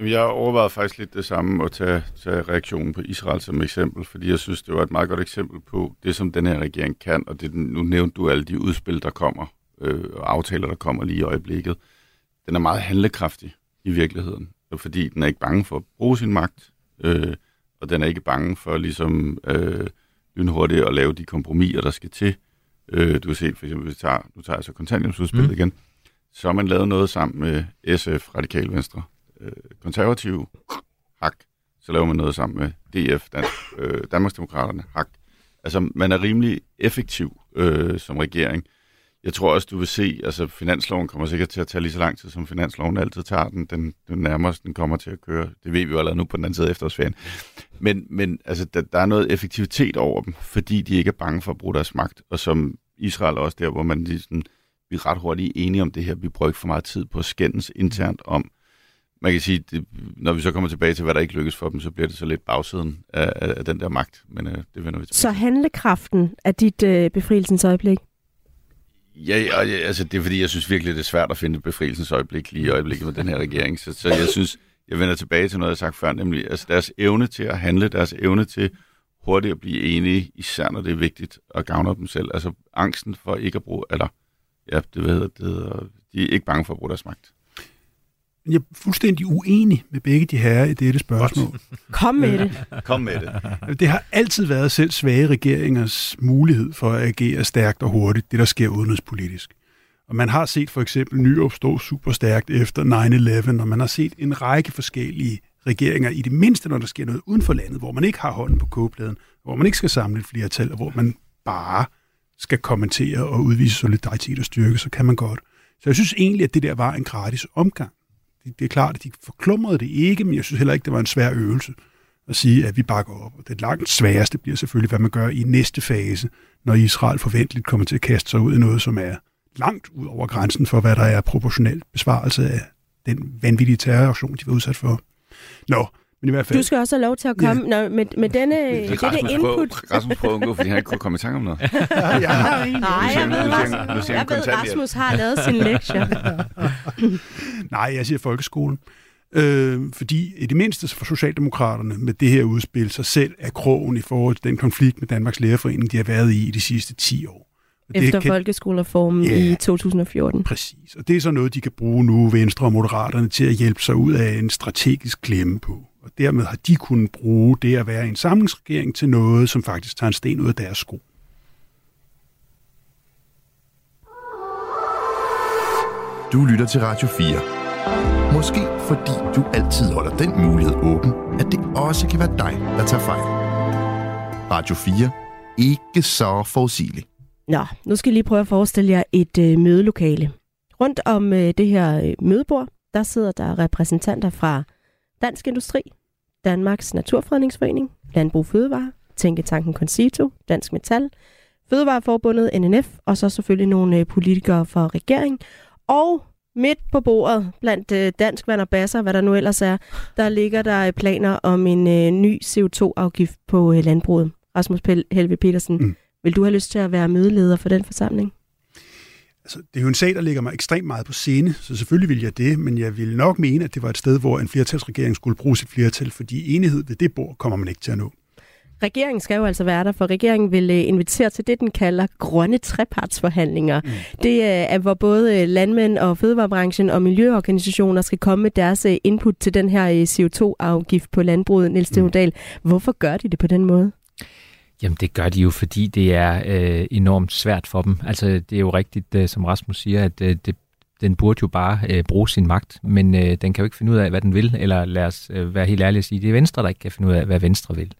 Jeg overvejede faktisk lidt det samme at tage, tage reaktionen på Israel som eksempel, fordi jeg synes, det var et meget godt eksempel på det, som den her regering kan, og det, nu nævnte du alle de udspil, der kommer, øh, og aftaler, der kommer lige i øjeblikket. Den er meget handlekraftig i virkeligheden, fordi den er ikke bange for at bruge sin magt, øh, og den er ikke bange for ligesom øh, lynhurtigt at lave de kompromiser, der skal til. Øh, du kan se, for eksempel, hvis vi tager, nu tager jeg så kontanthjælpsudspillet mm. igen, så har man lavet noget sammen med SF, Radikal Venstre, øh, konservative, hak. Så laver man noget sammen med DF, Dansk, øh, Danmarksdemokraterne, hak. Altså, man er rimelig effektiv øh, som regering. Jeg tror også, du vil se, altså finansloven kommer sikkert til at tage lige så lang tid, som finansloven altid tager den. Den, den nærmest den kommer til at køre. Det ved vi jo allerede nu på den anden side af efterårsferien. Men, men altså, der, der er noget effektivitet over dem, fordi de ikke er bange for at bruge deres magt. Og som Israel også der, hvor man ligesom, vi er ret hurtigt enige om det her. Vi bruger ikke for meget tid på at skændes internt om, man kan sige, det, når vi så kommer tilbage til, hvad der ikke lykkes for dem, så bliver det så lidt bagsiden af, af, af den der magt. Men øh, det vender vi tilbage Så handlekraften er dit øh, befrielsens øjeblik? Ja, og, altså det er fordi, jeg synes virkelig, det er svært at finde befrielsens øjeblik lige i øjeblikket med den her regering. Så, så jeg synes, jeg vender tilbage til noget, jeg har sagt før, nemlig altså deres evne til at handle, deres evne til hurtigt at blive enige, især når det er vigtigt at gavne dem selv. Altså angsten for ikke at bruge, eller ja, det ved hedder, det, de er ikke bange for at bruge deres magt. Jeg er fuldstændig uenig med begge de herrer i dette spørgsmål. Kom med det. Kom med det. Det har altid været selv svage regeringers mulighed for at agere stærkt og hurtigt, det der sker udenrigspolitisk. Og man har set for eksempel Nyrup stå super stærkt efter 9-11, og man har set en række forskellige regeringer, i det mindste når der sker noget uden for landet, hvor man ikke har hånden på kogepladen, hvor man ikke skal samle et flertal, og hvor man bare skal kommentere og udvise solidaritet og styrke, så kan man godt. Så jeg synes egentlig, at det der var en gratis omgang det, det er klart, at de forklumrede det ikke, men jeg synes heller ikke, det var en svær øvelse at sige, at vi bakker op. Og det langt sværeste bliver selvfølgelig, hvad man gør i næste fase, når Israel forventeligt kommer til at kaste sig ud i noget, som er langt ud over grænsen for, hvad der er proportionelt besvarelse af den vanvittige terroraktion, de var udsat for. Nå, men i hvert fald... Du skal også have lov til at komme ja. Nå, med, med denne, det dette Rasmus input. Rasmus prøver at undgå, fordi han ikke kunne komme i tanke om noget. ja, Nej, jeg ved, Rasmus, jeg ved, Rasmus har lavet sin lektie. Nej, jeg siger folkeskolen. Øh, fordi i det mindste for Socialdemokraterne med det her udspil sig selv er krogen i forhold til den konflikt med Danmarks Lærerforening, de har været i i de sidste 10 år. Og Efter kan... folkeskolereformen ja, i 2014. Præcis, og det er så noget, de kan bruge nu, Venstre og Moderaterne, til at hjælpe sig ud af en strategisk klemme på. Og dermed har de kunnet bruge det at være en samlingsregering til noget, som faktisk tager en sten ud af deres sko. Du lytter til Radio 4. Måske fordi du altid holder den mulighed åben, at det også kan være dig, der tager fejl. Radio 4. Ikke så forudsigeligt. Nå, nu skal jeg lige prøve at forestille jer et øh, mødelokale. Rundt om øh, det her øh, mødebord, der sidder der repræsentanter fra Dansk Industri, Danmarks Naturfredningsforening, Landbrug Fødevare, Tænketanken Concito, Dansk Metal, Fødevareforbundet, NNF, og så selvfølgelig nogle øh, politikere for regering. Og midt på bordet, blandt øh, Dansk Vand og Basser, hvad der nu ellers er, der ligger der planer om en øh, ny CO2-afgift på øh, landbruget. Rasmus Helve Petersen, mm. vil du have lyst til at være mødeleder for den forsamling? Altså, det er jo en sag, der ligger mig ekstremt meget på scene, så selvfølgelig vil jeg det, men jeg vil nok mene, at det var et sted, hvor en flertalsregering skulle bruge sit flertal, fordi enighed ved det bord kommer man ikke til at nå. Regeringen skal jo altså være der, for regeringen vil øh, invitere til det, den kalder grønne trepartsforhandlinger. Mm. Det øh, er, hvor både øh, landmænd og fødevarebranchen og miljøorganisationer skal komme med deres input til den her CO2-afgift på landbruget. Niels mm. hvorfor gør de det på den måde? Jamen det gør de jo, fordi det er øh, enormt svært for dem. Altså det er jo rigtigt, øh, som Rasmus siger, at øh, det, den burde jo bare øh, bruge sin magt, men øh, den kan jo ikke finde ud af, hvad den vil, eller lad os øh, være helt ærlige og sige, det er Venstre, der ikke kan finde ud af, hvad Venstre vil.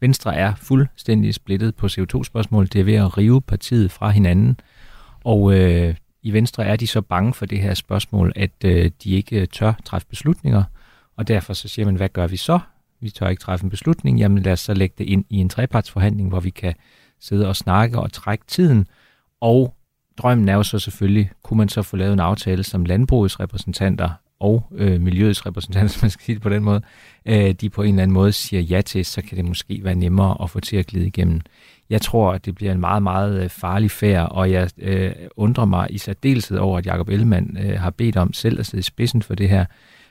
Venstre er fuldstændig splittet på CO2-spørgsmål. Det er ved at rive partiet fra hinanden, og øh, i Venstre er de så bange for det her spørgsmål, at øh, de ikke øh, tør træffe beslutninger, og derfor så siger man, hvad gør vi så? Vi tør ikke træffe en beslutning, jamen lad os så lægge det ind i en trepartsforhandling, hvor vi kan sidde og snakke og trække tiden, og drømmen er jo så selvfølgelig, kunne man så få lavet en aftale, som landbrugets repræsentanter og øh, miljøets repræsentanter, hvis man skal sige det på den måde, øh, de på en eller anden måde siger ja til, så kan det måske være nemmere at få til at glide igennem. Jeg tror, at det bliver en meget, meget øh, farlig færd, og jeg øh, undrer mig i særdeleshed over, at Jacob Ellemann øh, har bedt om selv at sidde i spidsen for det her,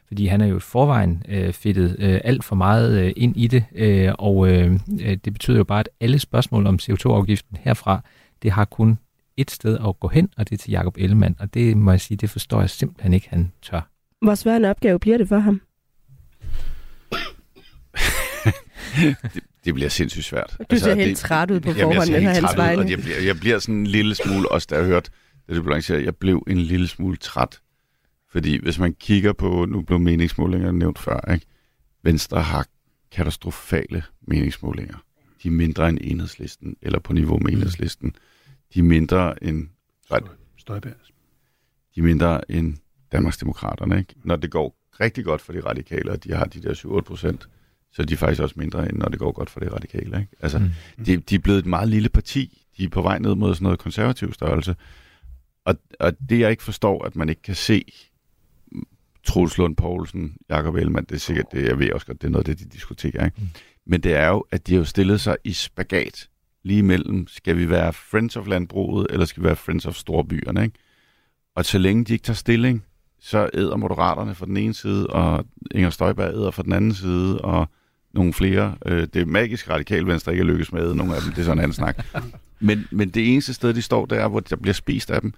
fordi han er jo i forvejen øh, fedtet øh, alt for meget øh, ind i det, øh, og øh, det betyder jo bare, at alle spørgsmål om CO2-afgiften herfra, det har kun et sted at gå hen, og det er til Jacob Ellemann, og det må jeg sige, det forstår jeg simpelthen ikke, han tør. Hvor svær en opgave bliver det for ham? det, det bliver sindssygt svært. Du altså, ser helt det, træt ud på forhånd med hans vegne. Og jeg bliver, jeg bliver sådan en lille smule, også da jeg hørte det, du blev jeg blev en lille smule træt. Fordi hvis man kigger på, nu blev meningsmålinger nævnt før, ikke? Venstre har katastrofale meningsmålinger. De er mindre end enhedslisten, eller på niveau med mm. enhedslisten. De er mindre end... Støjberg. De er mindre end Danmarksdemokraterne. Ikke? Når det går rigtig godt for de radikale, og de har de der 7 procent, så er de faktisk også mindre, end når det går godt for de radikale. Ikke? Altså, mm. de, de er blevet et meget lille parti. De er på vej ned mod sådan noget konservativ størrelse. Og, og det, jeg ikke forstår, at man ikke kan se Troels Lund Poulsen, Jakob Ellemann, det er sikkert det, jeg ved også godt, det er noget det, de diskuterer. Ikke? Mm. Men det er jo, at de har jo stillet sig i spagat lige mellem, skal vi være Friends of Landbruget, eller skal vi være Friends of Storbyerne, ikke? Og så længe de ikke tager stilling, så æder Moderaterne fra den ene side, og Inger Støjberg æder fra den anden side, og nogle flere. Øh, det er magisk radikal venstre ikke er lykkes med nogle af dem, det er sådan en anden snak. Men, men det eneste sted, de står, der hvor der bliver spist af dem.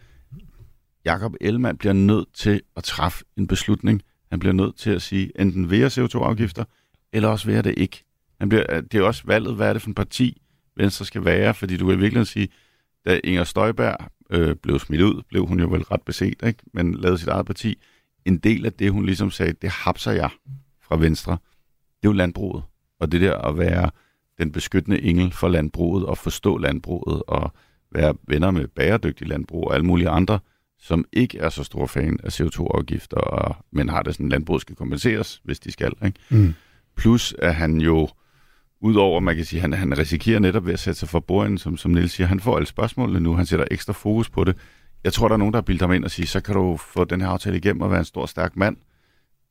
Jakob Ellemann bliver nødt til at træffe en beslutning. Han bliver nødt til at sige, enten vil jeg CO2-afgifter, eller også vil jeg det ikke. Han bliver, øh, det er også valget, hvad er det for en parti, Venstre skal være, fordi du kan virkelig sige, da Inger Støjberg øh, blev smidt ud, blev hun jo vel ret beset, ikke? men lavede sit eget parti. En del af det, hun ligesom sagde, det hapser jeg fra Venstre, det er jo landbruget. Og det der at være den beskyttende engel for landbruget, og forstå landbruget, og være venner med bæredygtig landbrug og alle mulige andre, som ikke er så stor fan af CO2-afgifter, og, men har det sådan, at landbruget skal kompenseres, hvis de skal. Ikke? Mm. Plus at han jo Udover, man kan sige, han, han risikerer netop ved at sætte sig for bordenden, som, som Niels siger. Han får alle spørgsmålene nu, han sætter ekstra fokus på det. Jeg tror, der er nogen, der har bildet ham ind og siger, så kan du få den her aftale igennem og være en stor, stærk mand.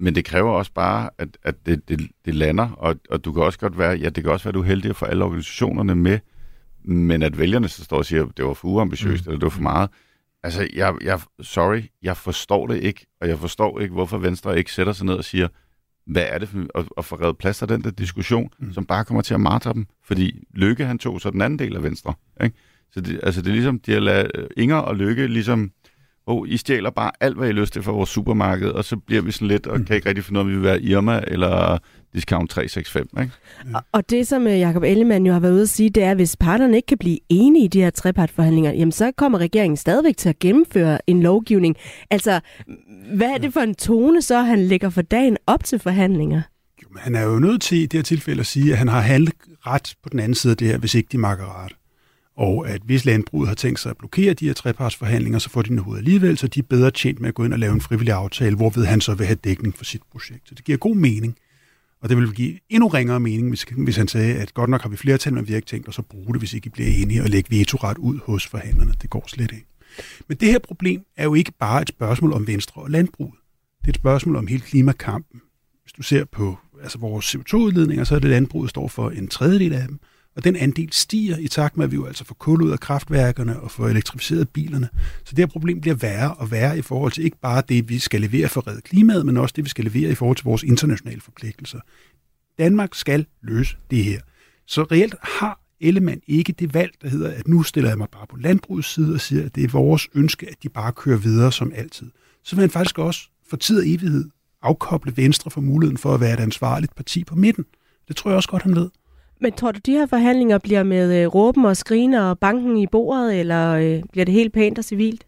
Men det kræver også bare, at, at det, det, det lander, og, og du kan også godt være, ja, det kan også være, at du er heldig at få alle organisationerne med, men at vælgerne så står og siger, at det var for uambitiøst, mm. eller det var for meget. Altså, jeg, jeg, sorry, jeg forstår det ikke, og jeg forstår ikke, hvorfor Venstre ikke sætter sig ned og siger, hvad er det for at, at få reddet plads til den der diskussion, mm. som bare kommer til at martre dem. Fordi Lykke, han tog så den anden del af Venstre. Ikke? Så det, altså, det er ligesom, de har lavet Inger og Lykke ligesom, oh, I stjæler bare alt, hvad I lyst til fra vores supermarked, og så bliver vi sådan lidt, og mm. kan ikke rigtig finde ud af, om vi vil være Irma eller Discount 365. Ikke? Ja. Og det, som øh, Jacob Ellemann jo har været ude at sige, det er, at hvis parterne ikke kan blive enige i de her trepartforhandlinger, jamen så kommer regeringen stadigvæk til at gennemføre en lovgivning. Altså, hvad er det for en tone, så han lægger for dagen op til forhandlinger? Jo, men han er jo nødt til i det her tilfælde at sige, at han har handlet ret på den anden side af det her, hvis ikke de makker ret. Og at hvis landbruget har tænkt sig at blokere de her trepartsforhandlinger, så får de noget alligevel, så de er bedre tjent med at gå ind og lave en frivillig aftale, hvorved han så vil have dækning for sit projekt. Så det giver god mening. Og det vil give endnu ringere mening, hvis, hvis han sagde, at godt nok har vi flertal, men vi har ikke tænkt os at bruge det, hvis ikke I bliver enige, og lægge vetoret ud hos forhandlerne. Det går slet ikke. Men det her problem er jo ikke bare et spørgsmål om Venstre og landbruget. Det er et spørgsmål om hele klimakampen. Hvis du ser på altså vores CO2-udledninger, så er det landbruget står for en tredjedel af dem, og den andel stiger i takt med, at vi jo altså får kul ud af kraftværkerne og får elektrificeret bilerne. Så det her problem bliver værre og værre i forhold til ikke bare det, vi skal levere for at redde klimaet, men også det, vi skal levere i forhold til vores internationale forpligtelser. Danmark skal løse det her. Så reelt har Ellemann ikke det valg, der hedder, at nu stiller jeg mig bare på landbrugets side og siger, at det er vores ønske, at de bare kører videre som altid. Så vil han faktisk også for tid og evighed afkoble Venstre for muligheden for at være et ansvarligt parti på midten. Det tror jeg også godt, han ved. Men tror du, de her forhandlinger bliver med øh, råben og skriner og banken i bordet, eller øh, bliver det helt pænt og civilt?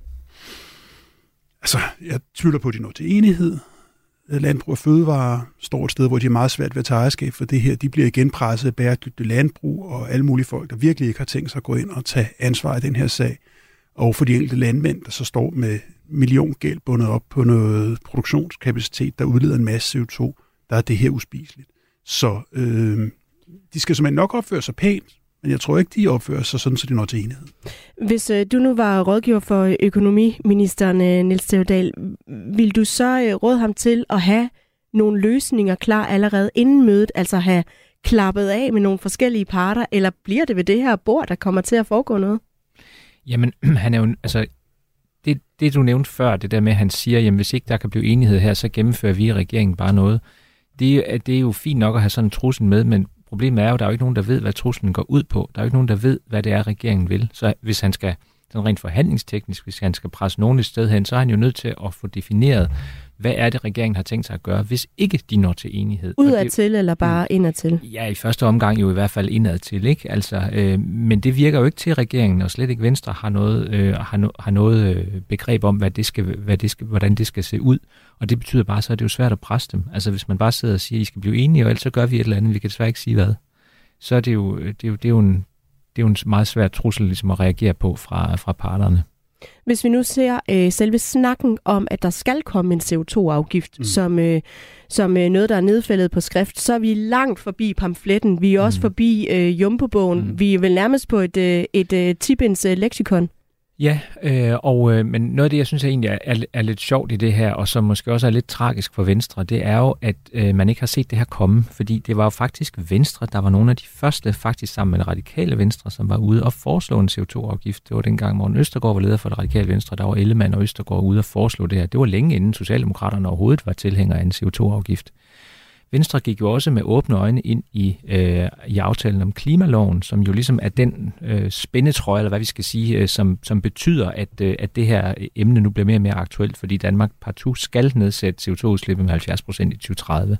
Altså, jeg tvivler på, at de når til enighed. Landbrug og Fødevare står et sted, hvor de er meget svært ved at tage ejerskab for det her. De bliver igen presset af bæredygtigt landbrug og alle mulige folk, der virkelig ikke har tænkt sig at gå ind og tage ansvar i den her sag. Og for de enkelte landmænd, der så står med milliongæld bundet op på noget produktionskapacitet, der udleder en masse CO2, der er det her uspiseligt. Så øh, de skal simpelthen nok opføre sig pænt, Men jeg tror ikke, de opfører sig sådan, så de når til enighed. Hvis øh, du nu var rådgiver for økonomiministeren, øh, Niels Theodal, vil du så øh, råde ham til at have nogle løsninger klar allerede inden mødet, altså have klappet af med nogle forskellige parter, eller bliver det ved det her bord, der kommer til at foregå noget? Jamen, han er jo, altså, det, det du nævnte før, det der med, at han siger, jamen hvis ikke der kan blive enighed her, så gennemfører vi i regeringen bare noget. Det, det er jo fint nok at have sådan en trussel med, men problemet er jo, at der er jo ikke nogen, der ved, hvad truslen går ud på. Der er jo ikke nogen, der ved, hvad det er, regeringen vil. Så hvis han skal, sådan rent forhandlingsteknisk, hvis han skal presse nogen et sted hen, så er han jo nødt til at få defineret, hvad er det, regeringen har tænkt sig at gøre, hvis ikke de når til enighed? Udad til, eller bare mm. indad til? Ja, i første omgang jo i hvert fald indad til, ikke? Altså, øh, men det virker jo ikke til regeringen, og slet ikke Venstre har noget, øh, har, no, har noget øh, begreb om, hvad det skal, hvad det skal, hvordan det skal se ud. Og det betyder bare så, at det er jo svært at presse dem. Altså, hvis man bare sidder og siger, at I skal blive enige, og ellers så gør vi et eller andet, vi kan desværre ikke sige hvad, så er det jo, det er jo, det er jo en, det er jo en meget svær trussel ligesom at reagere på fra, fra parterne. Hvis vi nu ser øh, selve snakken om, at der skal komme en CO2-afgift, mm. som, øh, som øh, noget, der er nedfældet på skrift, så er vi langt forbi pamfletten. Vi er også mm. forbi øh, Jumbo-bogen. Mm. Vi er vel nærmest på et, øh, et øh, Tibins øh, leksikon. Ja, øh, og, øh, men noget af det, jeg synes er egentlig er, er, er lidt sjovt i det her, og som måske også er lidt tragisk for Venstre, det er jo, at øh, man ikke har set det her komme, fordi det var jo faktisk Venstre, der var nogle af de første, faktisk sammen med det radikale Venstre, som var ude og foreslå en CO2-afgift. Det var dengang, Morten Østergaard var leder for det radikale Venstre, der var Ellemann og Østergaard ude og foreslå det her. Det var længe inden Socialdemokraterne overhovedet var tilhængere af en CO2-afgift. Venstre gik jo også med åbne øjne ind i, øh, i aftalen om klimaloven, som jo ligesom er den øh, spændetrøje, eller hvad vi skal sige, øh, som, som betyder, at, øh, at det her emne nu bliver mere og mere aktuelt, fordi Danmark partout skal nedsætte CO2-udslippet med 70 procent i 2030.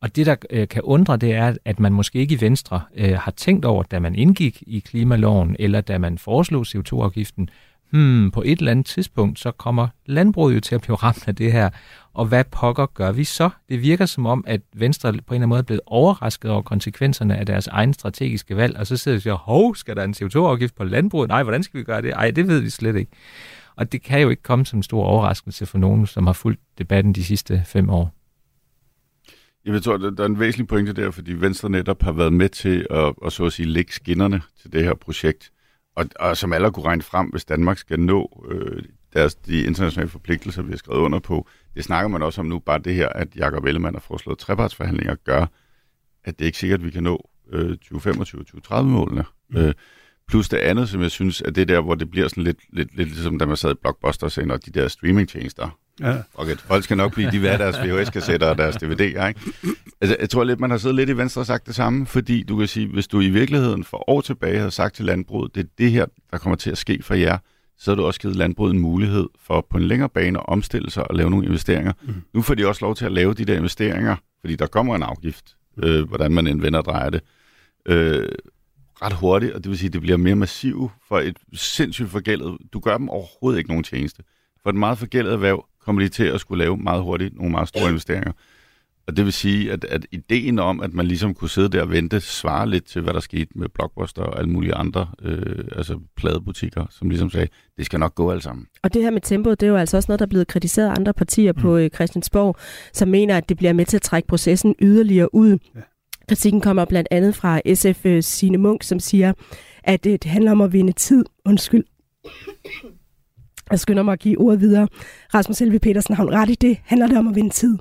Og det, der øh, kan undre, det er, at man måske ikke i Venstre øh, har tænkt over, da man indgik i klimaloven, eller da man foreslog CO2-afgiften, hmm, på et eller andet tidspunkt, så kommer landbruget jo til at blive ramt af det her. Og hvad pokker gør vi så? Det virker som om, at Venstre på en eller anden måde er blevet overrasket over konsekvenserne af deres egen strategiske valg, og så sidder de og siger, hov, skal der en CO2-afgift på landbruget? Nej, hvordan skal vi gøre det? Ej, det ved vi slet ikke. Og det kan jo ikke komme som en stor overraskelse for nogen, som har fulgt debatten de sidste fem år. Jeg tror, der er en væsentlig pointe der, fordi Venstre netop har været med til at, at så at sige, lægge skinnerne til det her projekt. Og, og som alle kunne regne frem, hvis Danmark skal nå øh, deres, de internationale forpligtelser, vi har skrevet under på, det snakker man også om nu, bare det her, at Jakob Ellemann har foreslået trepartsforhandlinger, gør, at det er ikke sikkert, at vi kan nå øh, 2025-2030-målene. Mm. Øh, plus det andet, som jeg synes, er det der, hvor det bliver sådan lidt, lidt, lidt ligesom da man sad i Blockbuster og de der streamingtjenester, Ja. Okay, folk skal nok blive de hvad deres VHS-kassetter og deres DVD'er, ikke? Altså, jeg tror lidt, man har siddet lidt i Venstre og sagt det samme, fordi du kan sige, hvis du i virkeligheden for år tilbage havde sagt til landbruget, det er det her, der kommer til at ske for jer, så har du også givet landbruget en mulighed for på en længere bane at omstille sig og lave nogle investeringer. Mm. Nu får de også lov til at lave de der investeringer, fordi der kommer en afgift, øh, hvordan man end vender og drejer det, øh, ret hurtigt, og det vil sige, at det bliver mere massivt for et sindssygt forgældet. Du gør dem overhovedet ikke nogen tjeneste. For et meget forgældet erhverv kommer de til at skulle lave meget hurtigt nogle meget store investeringer. Og det vil sige, at, at ideen om, at man ligesom kunne sidde der og vente, svarer lidt til, hvad der skete med Blockbuster og alle mulige andre øh, altså pladebutikker, som ligesom sagde, det skal nok gå alt sammen. Og det her med tempoet, det er jo altså også noget, der er blevet kritiseret af andre partier mm. på øh, Christiansborg, som mener, at det bliver med til at trække processen yderligere ud. Ja. Kritikken kommer blandt andet fra SF øh, Sine Munk, som siger, at øh, det handler om at vinde tid. Undskyld. Jeg skynder mig at give ordet videre. Rasmus Helve Petersen har ret i det. Handler det om at vinde tid?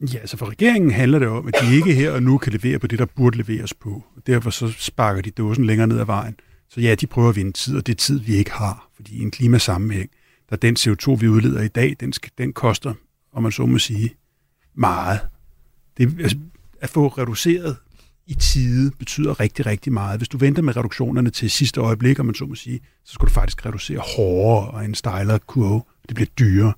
Ja, altså for regeringen handler det om, at de ikke her og nu kan levere på det, der burde leveres på. Derfor så sparker de dåsen længere ned ad vejen. Så ja, de prøver at vinde tid, og det er tid, vi ikke har. Fordi i en klimasammenhæng, der den CO2, vi udleder i dag, den, den koster, om man så må sige, meget. Det, altså, at få reduceret i tide betyder rigtig, rigtig meget. Hvis du venter med reduktionerne til sidste øjeblik, om man så må sige, så skal du faktisk reducere hårdere og en stejlere kurve. Det bliver dyrere.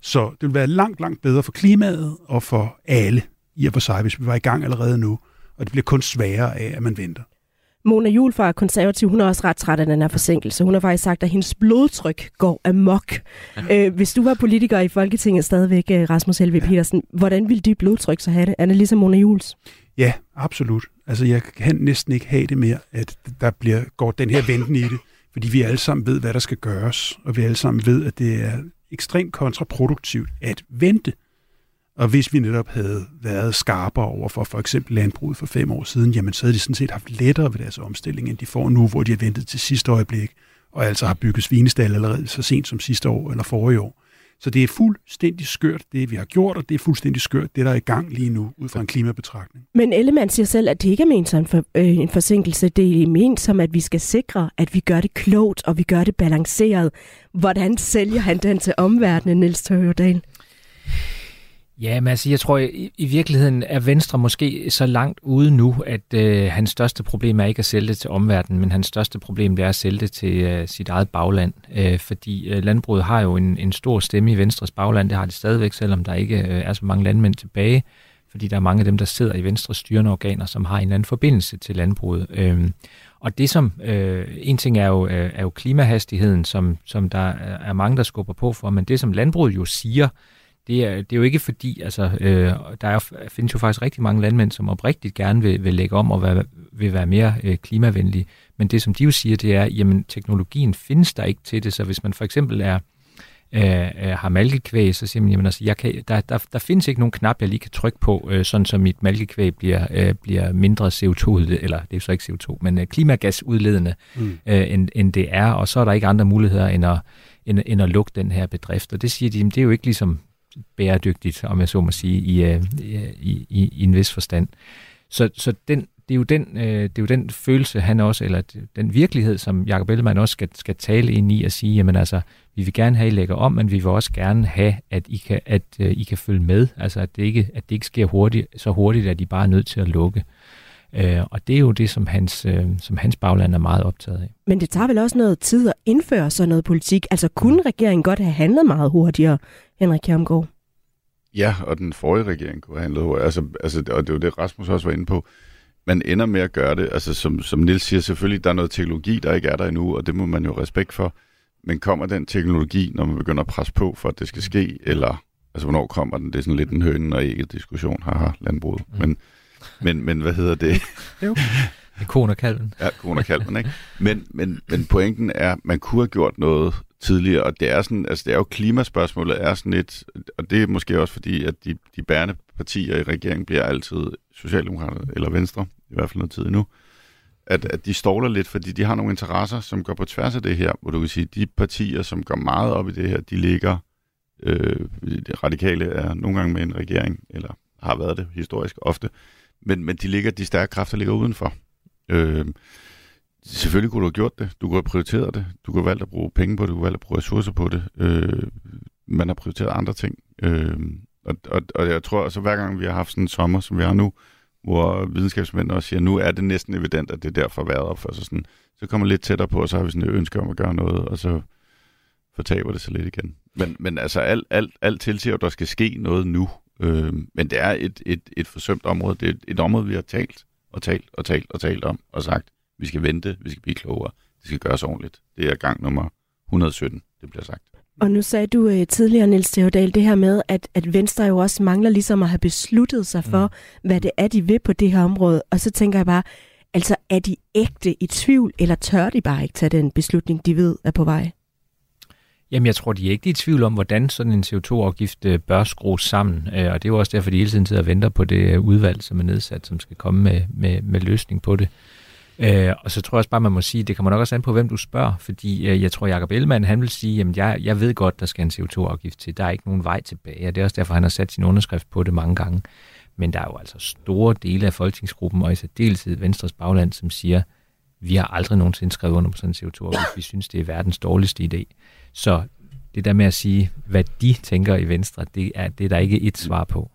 Så det vil være langt, langt bedre for klimaet og for alle i og for sig, hvis vi var i gang allerede nu. Og det bliver kun sværere af, at man venter. Mona Jul fra Konservativ, hun er også ret træt af den her forsinkelse. Hun har faktisk sagt, at hendes blodtryk går amok. Ja. Øh, hvis du var politiker i Folketinget stadigvæk, øh, Rasmus Helve ja. Petersen, hvordan ville dit blodtryk så have det? Er det ligesom Mona Jules? Ja, absolut. Altså, jeg kan næsten ikke have det mere, at der bliver, går den her venten i det, fordi vi alle sammen ved, hvad der skal gøres, og vi alle sammen ved, at det er ekstremt kontraproduktivt at vente. Og hvis vi netop havde været skarpere over for for eksempel landbruget for fem år siden, jamen så havde de sådan set haft lettere ved deres omstilling, end de får nu, hvor de har ventet til sidste øjeblik, og altså har bygget svinestal allerede så sent som sidste år eller forrige år. Så det er fuldstændig skørt, det vi har gjort, og det er fuldstændig skørt, det der er i gang lige nu, ud fra en klimabetragtning. Men Ellemann siger selv, at det ikke er ment som en, for, øh, en forsinkelse. Det er ment som, at vi skal sikre, at vi gør det klogt, og vi gør det balanceret. Hvordan sælger han den til omverdenen, Niels Tørjordal? Ja, men altså, jeg tror, i, i virkeligheden er Venstre måske så langt ude nu, at øh, hans største problem er ikke at sælge det til omverdenen, men hans største problem det er at sælge det til øh, sit eget bagland. Øh, fordi øh, landbruget har jo en, en stor stemme i Venstres bagland, det har det stadigvæk, selvom der ikke øh, er så mange landmænd tilbage, fordi der er mange af dem, der sidder i Venstres styrende organer, som har en eller anden forbindelse til landbruget. Øh, og det som, øh, en ting er jo, øh, er jo klimahastigheden, som, som der er mange, der skubber på for, men det som landbruget jo siger, det er, det er jo ikke fordi, altså, øh, der er, findes jo faktisk rigtig mange landmænd, som oprigtigt gerne vil, vil lægge om og være, vil være mere øh, klimavenlige. Men det, som de jo siger, det er, jamen teknologien findes der ikke til det, så hvis man for eksempel er, øh, har malkekvæg, så siger man, jamen altså, jeg kan, der, der, der findes ikke nogen knap, jeg lige kan trykke på, øh, sådan som mit malkekvæg bliver, øh, bliver mindre CO2, eller det er så ikke CO2, men øh, klimagasudledende, mm. øh, end, end det er, og så er der ikke andre muligheder end at, end, end at lukke den her bedrift. Og det siger de, jamen, det er jo ikke ligesom bæredygtigt, om jeg så må sige, i, øh, i, i, i en vis forstand. Så, så den, det, er jo den, øh, det er jo den følelse, han også, eller den virkelighed, som Jacob Ellemann også skal, skal tale ind i og sige, jamen altså, vi vil gerne have, at I lægger om, men vi vil også gerne have, at I kan, at, uh, I kan følge med. Altså, at det ikke, at det ikke sker hurtigt, så hurtigt, at I bare er nødt til at lukke. Uh, og det er jo det, som hans, uh, som hans bagland er meget optaget af. Men det tager vel også noget tid at indføre sådan noget politik? Altså, kunne regeringen godt have handlet meget hurtigere, Henrik Kjermgaard? Ja, og den forrige regering kunne have handlet hurtigt. Altså, altså, og det var det, Rasmus også var inde på. Man ender med at gøre det. Altså, som, som Nils siger, selvfølgelig, der er noget teknologi, der ikke er der endnu, og det må man jo respekt for. Men kommer den teknologi, når man begynder at presse på for, at det skal ske, eller altså, hvornår kommer den? Det er sådan lidt en hønen og ikke diskussion, haha, landbruget. Mm. Men, men, men hvad hedder det? jo. Kon og kalven. Ja, kon og kalven, ikke? Men, men, men pointen er, at man kunne have gjort noget tidligere, og det er sådan, altså det er jo klimaspørgsmålet er sådan lidt, og det er måske også fordi, at de, de bærende partier i regeringen bliver altid Socialdemokrater eller Venstre, i hvert fald noget tid endnu, at, at de ståler lidt, fordi de har nogle interesser, som går på tværs af det her, hvor du kan sige, de partier, som går meget op i det her, de ligger, øh, det radikale er nogle gange med en regering, eller har været det historisk ofte, men, men de ligger, de stærke kræfter ligger udenfor. Øh, Selvfølgelig kunne du have gjort det. Du kunne have prioriteret det. Du kunne have valgt at bruge penge på det. Du kunne have valgt at bruge ressourcer på det. Øh, man har prioriteret andre ting. Øh, og, og, og jeg tror, så hver gang vi har haft sådan en sommer, som vi har nu, hvor videnskabsmænd også siger, nu er det næsten evident, at det er derfor været op for sig sådan, så kommer lidt tættere på, og så har vi sådan et ønske om at gøre noget, og så fortaber det sig lidt igen. Men, men altså, alt, alt, alt tilsiger, at der skal ske noget nu. Øh, men det er et, et, et forsømt område. Det er et, et område, vi har talt og talt og talt og talt om, og sagt, vi skal vente, vi skal blive klogere, det skal gøres ordentligt. Det er gang nummer 117, det bliver sagt. Og nu sagde du uh, tidligere, Niels Theodal, det her med, at, at Venstre jo også mangler ligesom at have besluttet sig for, mm. hvad det er, de vil på det her område. Og så tænker jeg bare, altså er de ægte i tvivl, eller tør de bare ikke tage den beslutning, de ved er på vej? Jamen, jeg tror, de er ikke i tvivl om, hvordan sådan en CO2-afgift øh, bør skrues sammen. Øh, og det er jo også derfor, de hele tiden sidder og venter på det øh, udvalg, som er nedsat, som skal komme med, med, med løsning på det. Øh, og så tror jeg også bare, man må sige, det kommer nok også an på, hvem du spørger, fordi øh, jeg tror, Jacob Ellemann, han vil sige, jamen jeg, jeg ved godt, der skal en CO2-afgift til, der er ikke nogen vej tilbage, og det er også derfor, han har sat sin underskrift på det mange gange. Men der er jo altså store dele af folketingsgruppen, og i særdeleshed Venstres bagland, som siger, vi har aldrig nogensinde skrevet under på sådan en CO2-afgift, vi synes, det er verdens dårligste idé. Så det der med at sige, hvad de tænker i Venstre, det er, det er der ikke et svar på.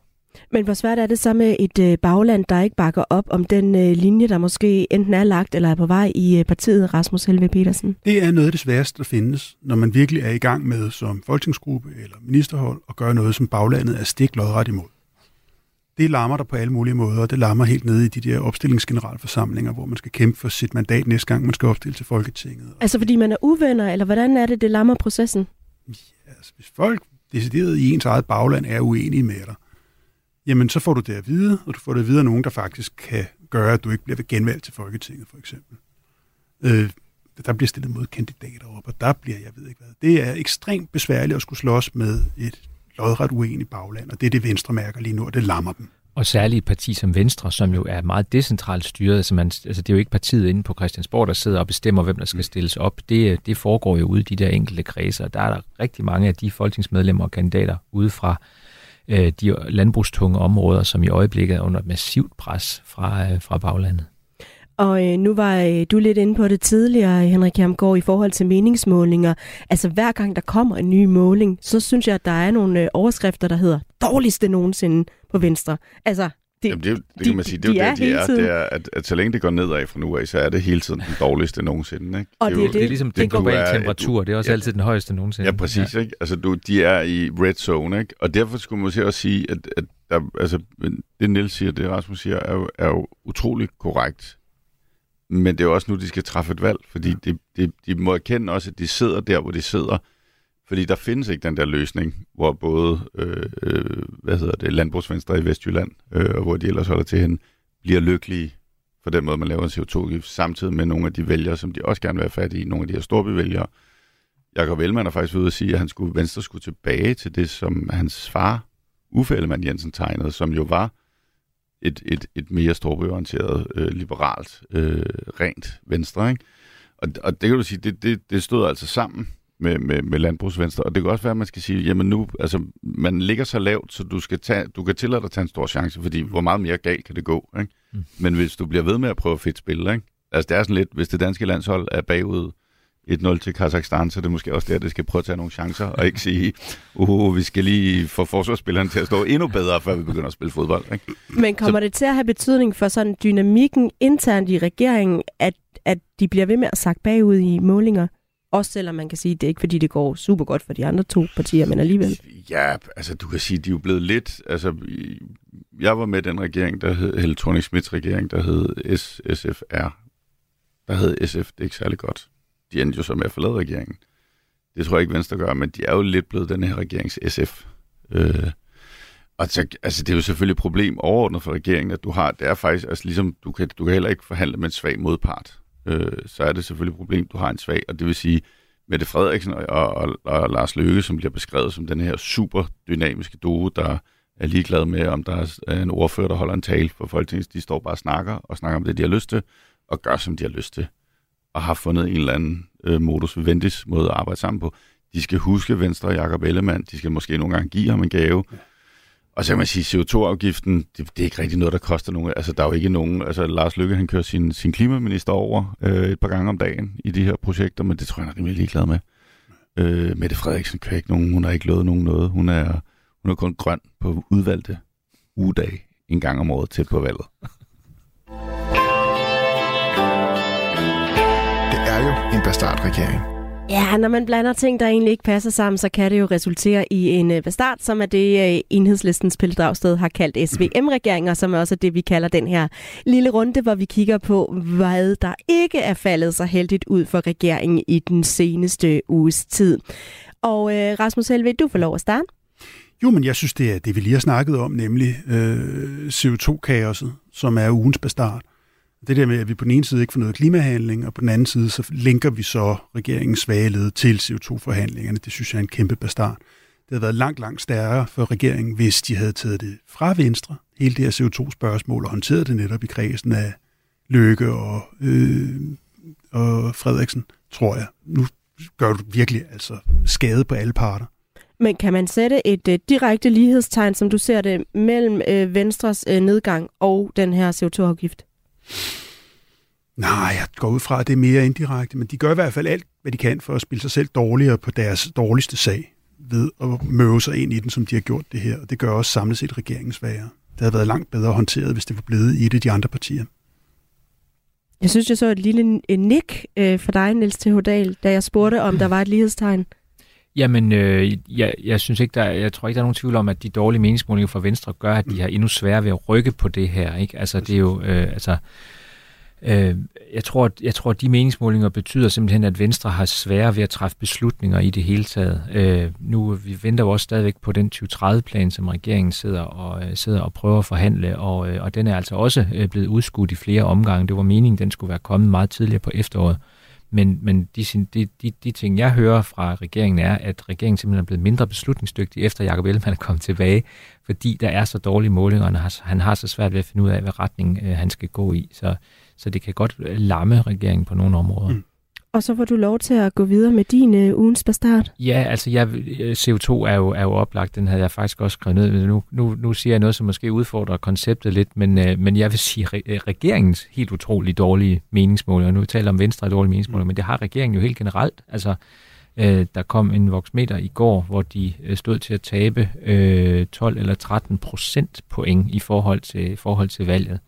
Men hvor svært er det så med et øh, bagland, der ikke bakker op om den øh, linje, der måske enten er lagt eller er på vej i øh, partiet, Rasmus Helve Petersen? Det er noget af det sværeste, der findes, når man virkelig er i gang med som folketingsgruppe eller ministerhold og gøre noget, som baglandet er stik lodret imod. Det lammer der på alle mulige måder, og det lammer helt ned i de der opstillingsgeneralforsamlinger, hvor man skal kæmpe for sit mandat næste gang, man skal opstille til Folketinget. Altså fordi man er uvenner, eller hvordan er det, det lammer processen? Ja, altså, hvis folk decideret i ens eget bagland er uenige med dig, jamen så får du det at vide, og du får det at vide af nogen, der faktisk kan gøre, at du ikke bliver genvalgt til Folketinget, for eksempel. Øh, der bliver stillet mod kandidater op, og der bliver, jeg ved ikke hvad. Det er ekstremt besværligt at skulle slås med et lodret uenig bagland, og det er det, Venstre mærker lige nu, og det lammer dem. Og særligt et parti som Venstre, som jo er meget decentralt styret. Altså, man, altså det er jo ikke partiet inde på Christiansborg, der sidder og bestemmer, hvem der skal stilles op. Det, det foregår jo ude i de der enkelte kredser. Der er der rigtig mange af de folketingsmedlemmer og kandidater ude fra øh, de landbrugstunge områder, som i øjeblikket er under massivt pres fra, øh, fra baglandet. Og øh, nu var øh, du lidt inde på det tidligere, Henrik Jamgaard, i forhold til meningsmålinger. Altså hver gang der kommer en ny måling, så synes jeg, at der er nogle øh, overskrifter, der hedder dårligste nogensinde på Venstre. Altså, det, Jamen det, det kan man sige, det er de jo det, de er. Det er at, at så længe det går nedad fra nu af, så er det hele tiden den dårligste nogensinde. Ikke? Og det, det, er, jo, det er ligesom den globale temperatur, det er også ja, altid den højeste nogensinde. Ja, præcis. Ja. Ikke? Altså, du, de er i red zone, ikke? og derfor skulle man også sige, at, at der, altså, det Niels siger, det Rasmus siger, er jo, er jo utrolig korrekt. Men det er jo også nu, de skal træffe et valg, fordi de, de, de må erkende også, at de sidder der, hvor de sidder. Fordi der findes ikke den der løsning, hvor både øh, øh, hvad hedder det, landbrugsvenstre i Vestjylland, øh, og hvor de ellers holder til hen, bliver lykkelige for den måde, man laver en CO2-gift, samtidig med nogle af de vælgere, som de også gerne vil have fat i, nogle af de her storbyvælgere. Jakob Ellemann er faktisk ude at sige, at han skulle, Venstre skulle tilbage til det, som hans far, Uffe Ellemann Jensen, tegnede, som jo var et, et, et mere storbyorienteret, øh, liberalt, øh, rent venstre. Ikke? Og, og det kan du sige, det, det, det stod altså sammen med, med, med landbrugsvenstre. Og det kan også være, at man skal sige, jamen nu, altså, man ligger så lavt, så du, skal tage, du kan tillade dig at tage en stor chance, fordi hvor meget mere galt kan det gå? Ikke? Mm. Men hvis du bliver ved med at prøve fedt spil, ikke? altså det er sådan lidt, hvis det danske landshold er bagud 1-0 til Kazakhstan, så det er måske også der, det skal prøve at tage nogle chancer, og ikke sige, uh, vi skal lige få forsvarsspillerne til at stå endnu bedre, før vi begynder at spille fodbold. Ikke? Men kommer så... det til at have betydning for sådan dynamikken internt i regeringen, at, at de bliver ved med at sakke bagud i målinger? Også selvom man kan sige, at det er ikke fordi, det går super godt for de andre to partier, men alligevel. Ja, altså du kan sige, at de er jo blevet lidt... Altså, jeg var med den regering, der hed Helle thorning Smiths regering, der hed SSFR. Der hed SF, det er ikke særlig godt de endte jo så med at forlade regeringen. Det tror jeg ikke Venstre gør, men de er jo lidt blevet den her regerings SF. Øh, og så, altså, det er jo selvfølgelig et problem overordnet for regeringen, at du har, det er faktisk, altså ligesom, du kan, du kan heller ikke forhandle med en svag modpart. Øh, så er det selvfølgelig et problem, du har en svag, og det vil sige, Mette Frederiksen og, og, og Lars Løkke, som bliver beskrevet som den her super dynamiske duo, der er ligeglad med, om der er en ordfører, der holder en tale for Folketinget. De står bare og snakker, og snakker om det, de har lyst til, og gør, som de har lyst til og har fundet en eller anden øh, modus vivendis måde at arbejde sammen på. De skal huske Venstre og Jacob Ellemann. De skal måske nogle gange give ham en gave. Ja. Og så kan man sige, CO2-afgiften, det, det er ikke rigtig noget, der koster nogen. Altså, der er jo ikke nogen... Altså, Lars Lykke, han kører sin, sin klimaminister over øh, et par gange om dagen i de her projekter, men det tror jeg, han er rimelig ligeglad med. Øh, Mette Frederiksen kører ikke nogen... Hun har ikke lovet nogen noget. Hun er, hun er kun grøn på udvalgte ugedag en gang om året til på valget. En bastardregering. Ja, når man blander ting, der egentlig ikke passer sammen, så kan det jo resultere i en øh, bastard, som er det, øh, enhedslistens Pelle Dragsted har kaldt SVM-regeringer, som er også det, vi kalder den her lille runde, hvor vi kigger på, hvad der ikke er faldet så heldigt ud for regeringen i den seneste uges tid. Og øh, Rasmus Helve, du får lov at starte. Jo, men jeg synes, det er det, vi lige har snakket om, nemlig øh, CO2-kaoset, som er ugens bastard. Det der med, at vi på den ene side ikke får noget klimahandling, og på den anden side, så linker vi så regeringens svage led til CO2-forhandlingerne. Det synes jeg er en kæmpe bastard. Det havde været langt, langt stærkere for regeringen, hvis de havde taget det fra Venstre, hele det her CO2-spørgsmål, og håndteret det netop i kredsen af Løkke og, øh, og Frederiksen, tror jeg. Nu gør du virkelig altså skade på alle parter. Men kan man sætte et øh, direkte lighedstegn, som du ser det, mellem øh, Venstres øh, nedgang og den her CO2-afgift? Nej, jeg går ud fra, at det er mere indirekte, men de gør i hvert fald alt, hvad de kan for at spille sig selv dårligere på deres dårligste sag ved at møve sig ind i den, som de har gjort det her. Og det gør også samlet set regeringens værre. Det havde været langt bedre håndteret, hvis det var blevet i et af de andre partier. Jeg synes, jeg så et lille nik øh, for dig, Niels T. Da jeg spurgte, om der var et lighedstegn. Jamen, øh, jeg, jeg synes ikke, der, jeg tror ikke, der er nogen tvivl om, at de dårlige meningsmålinger fra Venstre gør, at de har endnu sværere ved at rykke på det her. Ikke? Altså, det er jo, øh, altså, øh, jeg, tror, jeg tror, at de meningsmålinger betyder simpelthen, at Venstre har sværere ved at træffe beslutninger i det hele taget. Øh, nu vi venter jo også stadigvæk på den 2030-plan, som regeringen sidder og, øh, sidder og prøver at forhandle, og, øh, og den er altså også øh, blevet udskudt i flere omgange. Det var meningen, den skulle være kommet meget tidligere på efteråret. Men, men de, de, de, de ting, jeg hører fra regeringen, er, at regeringen simpelthen er blevet mindre beslutningsdygtig, efter Jacob Ellemann er kommet tilbage, fordi der er så dårlige målinger, og han har så svært ved at finde ud af, hvad retning øh, han skal gå i. Så, så det kan godt lamme regeringen på nogle områder. Mm. Og så får du lov til at gå videre med din øh, ugens bestart. Ja, altså jeg, CO2 er jo, er jo oplagt, den havde jeg faktisk også skrevet ned. Nu, nu, nu siger jeg noget, som måske udfordrer konceptet lidt, men, øh, men jeg vil sige re, øh, regeringens helt utroligt dårlige meningsmålinger. Nu taler om Venstre dårlige meningsmålinger, men det har regeringen jo helt generelt. Altså, øh, der kom en voksmeter i går, hvor de øh, stod til at tabe øh, 12 eller 13 procent point i forhold til, i forhold til valget.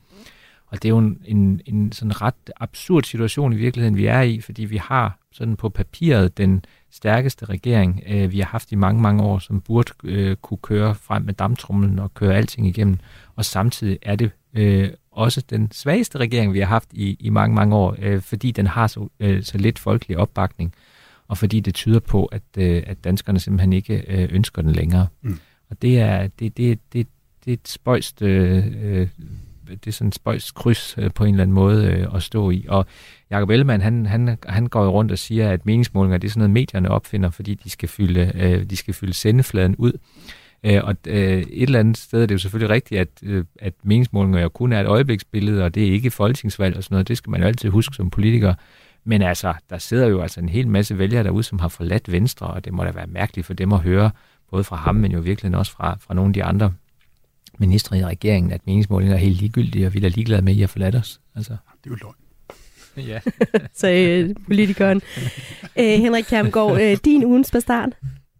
Og det er jo en, en, en sådan ret absurd situation i virkeligheden, vi er i, fordi vi har sådan på papiret den stærkeste regering, øh, vi har haft i mange, mange år, som burde øh, kunne køre frem med dammtrumlen og køre alting igennem. Og samtidig er det øh, også den svageste regering, vi har haft i, i mange, mange år, øh, fordi den har så, øh, så lidt folkelig opbakning, og fordi det tyder på, at, øh, at danskerne simpelthen ikke øh, ønsker den længere. Mm. Og det er, det, det, det, det er et spøjst øh, øh det er sådan et spøjs kryds øh, på en eller anden måde øh, at stå i. Og Jacob Ellemann, han, han, han går jo rundt og siger, at meningsmålinger, det er sådan noget, medierne opfinder, fordi de skal fylde, øh, de skal fylde sendefladen ud. Øh, og øh, et eller andet sted er det jo selvfølgelig rigtigt, at, øh, at meningsmålinger jo kun er et øjebliksbillede, og det er ikke folketingsvalg og sådan noget. Det skal man jo altid huske som politiker. Men altså, der sidder jo altså en hel masse vælgere derude, som har forladt Venstre, og det må da være mærkeligt for dem at høre, både fra ham, men jo virkelig også fra, fra nogle af de andre ministre i regeringen, at meningsmålinger er helt ligegyldige, og vi er ligeglade med, at I har forladt os. Altså. Det er jo løgn. ja. sagde øh, politikeren. Æ, øh, Henrik Kjermgaard, øh, din ugens bestart?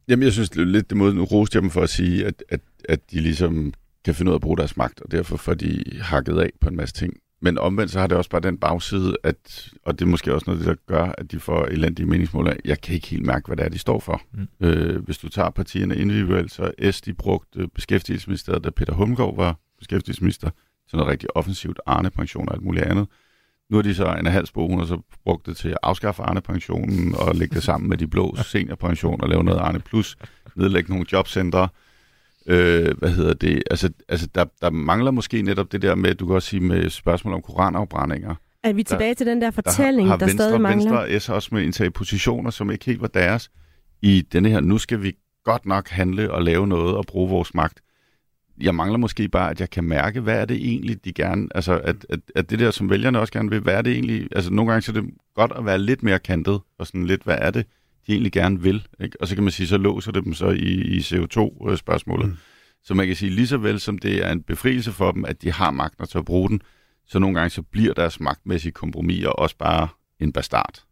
Jamen, jeg synes det er lidt det måde, nu roste jeg dem for at sige, at, at, at de ligesom kan finde ud af at bruge deres magt, og derfor får de hakket af på en masse ting. Men omvendt så har det også bare den bagside, at, og det er måske også noget, der gør, at de får elendige meningsmål. Jeg kan ikke helt mærke, hvad det er, de står for. Mm. Øh, hvis du tager partierne individuelt, så S, de brugte beskæftigelsesministeriet, da Peter Humgaard var beskæftigelsesminister, sådan noget rigtig offensivt, Arne-pension og alt muligt andet. Nu er de så en halv spor, og så brugt det til at afskaffe Arne-pensionen og lægge det sammen med de blå seniorpension og lave noget Arne Plus, nedlægge nogle jobcentre. Øh, hvad hedder det? Altså, altså der, der mangler måske netop det der med, du kan også sige med spørgsmål om koranafbrændinger. Er vi tilbage der, til den der fortælling, der, har, har der Venstre, stadig mangler? Venstre og S også med indtage positioner, som ikke helt var deres i denne her, nu skal vi godt nok handle og lave noget og bruge vores magt. Jeg mangler måske bare, at jeg kan mærke, hvad er det egentlig, de gerne, altså at, at, at det der, som vælgerne også gerne vil, hvad er det egentlig, altså nogle gange så er det godt at være lidt mere kantet, og sådan lidt, hvad er det, de egentlig gerne vil. Ikke? Og så kan man sige, så låser det dem så i, i CO2-spørgsmålet. Mm. Så man kan sige, lige så vel som det er en befrielse for dem, at de har magten til at bruge den, så nogle gange så bliver deres magtmæssige kompromiser også bare en bastard.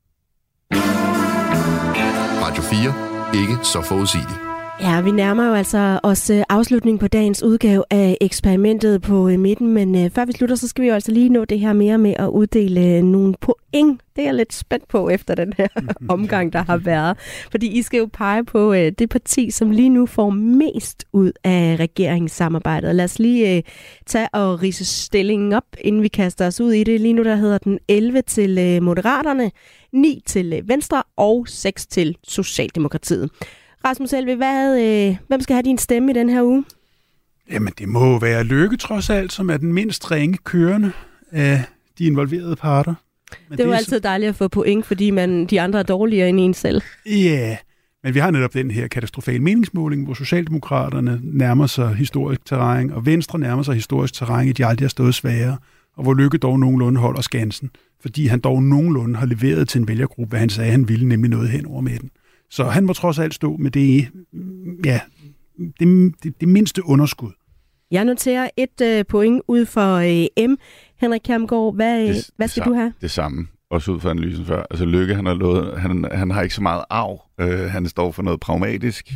Radio 4. Ikke så forudsigeligt. Ja, vi nærmer jo altså os øh, afslutningen på dagens udgave af eksperimentet på øh, midten, men øh, før vi slutter, så skal vi jo altså lige nå det her mere med at uddele nogle point. Det er jeg lidt spændt på efter den her omgang, der har været. Fordi I skal jo pege på det parti, som lige nu får mest ud af regeringssamarbejdet. Lad os lige tage og rise stillingen op, inden vi kaster os ud i det. Lige nu der hedder den 11 til Moderaterne, 9 til Venstre og 6 til Socialdemokratiet. Rasmus Elve, hvad, øh, hvem skal have din stemme i den her uge? Jamen, det må være Lykke trods alt, som er den mindst ringe kørende af de involverede parter. Men det er jo altid så... dejligt at få point, fordi man, de andre er dårligere end en selv. Ja, yeah. men vi har netop den her katastrofale meningsmåling, hvor Socialdemokraterne nærmer sig historisk terræn, og Venstre nærmer sig historisk terræn, i de aldrig har stået sværere, og hvor Lykke dog nogenlunde holder skansen, fordi han dog nogenlunde har leveret til en vælgergruppe, hvad han sagde, han ville, nemlig noget hen over midten. Så han må trods alt stå med det, ja, det, det, det mindste underskud. Jeg noterer et øh, point ud for øh, M. Henrik Kjermgaard, hvad, det, hvad skal det du have? Det samme, også ud fra analysen før. Altså Lykke, han har, lovet, han, han har ikke så meget arv. Øh, han står for noget pragmatisk.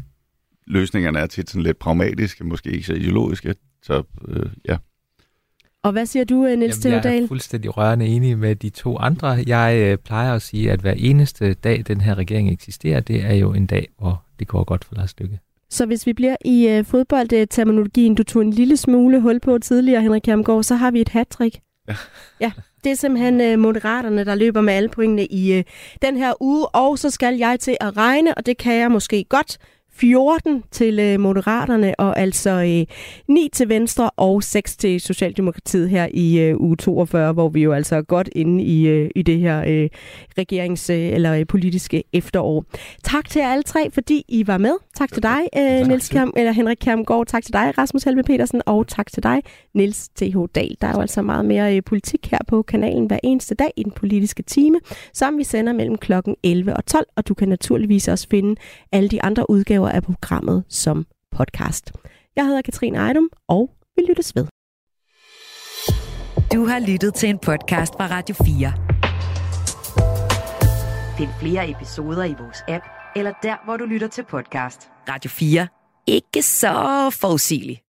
Løsningerne er tit sådan lidt pragmatiske, måske ikke så ideologiske. Så øh, ja. Og hvad siger du, øh, Niels Theodal? Jeg er fuldstændig rørende enig med de to andre. Jeg øh, plejer at sige, at hver eneste dag, den her regering eksisterer, det er jo en dag, hvor det går godt for Lars Lykke. Så hvis vi bliver i øh, fodboldterminologien, du tog en lille smule hul på tidligere, Henrik Kjermgaard, så har vi et hat-trick. Ja. ja. Det er simpelthen øh, moderaterne, der løber med alle pointene i øh, den her uge, og så skal jeg til at regne, og det kan jeg måske godt, 14 til øh, Moderaterne, og altså øh, 9 til Venstre og 6 til Socialdemokratiet her i øh, uge 42, hvor vi jo altså er godt inde i, øh, i det her øh, regerings- øh, eller øh, politiske efterår. Tak til jer alle tre, fordi I var med. Tak til dig, øh, Niels Kjærm, eller Henrik Kjermgaard. Tak til dig, Rasmus Helme Petersen, og tak til dig, Niels T.H. Dahl. Der er jo altså meget mere øh, politik her på kanalen hver eneste dag i den politiske time, som vi sender mellem klokken 11 og 12, og du kan naturligvis også finde alle de andre udgaver af programmet som podcast. Jeg hedder Katrine Ejdum, og vi lyttes ved. Du har lyttet til en podcast fra Radio 4. Find flere episoder i vores app, eller der, hvor du lytter til podcast. Radio 4. Ikke så forudsigeligt.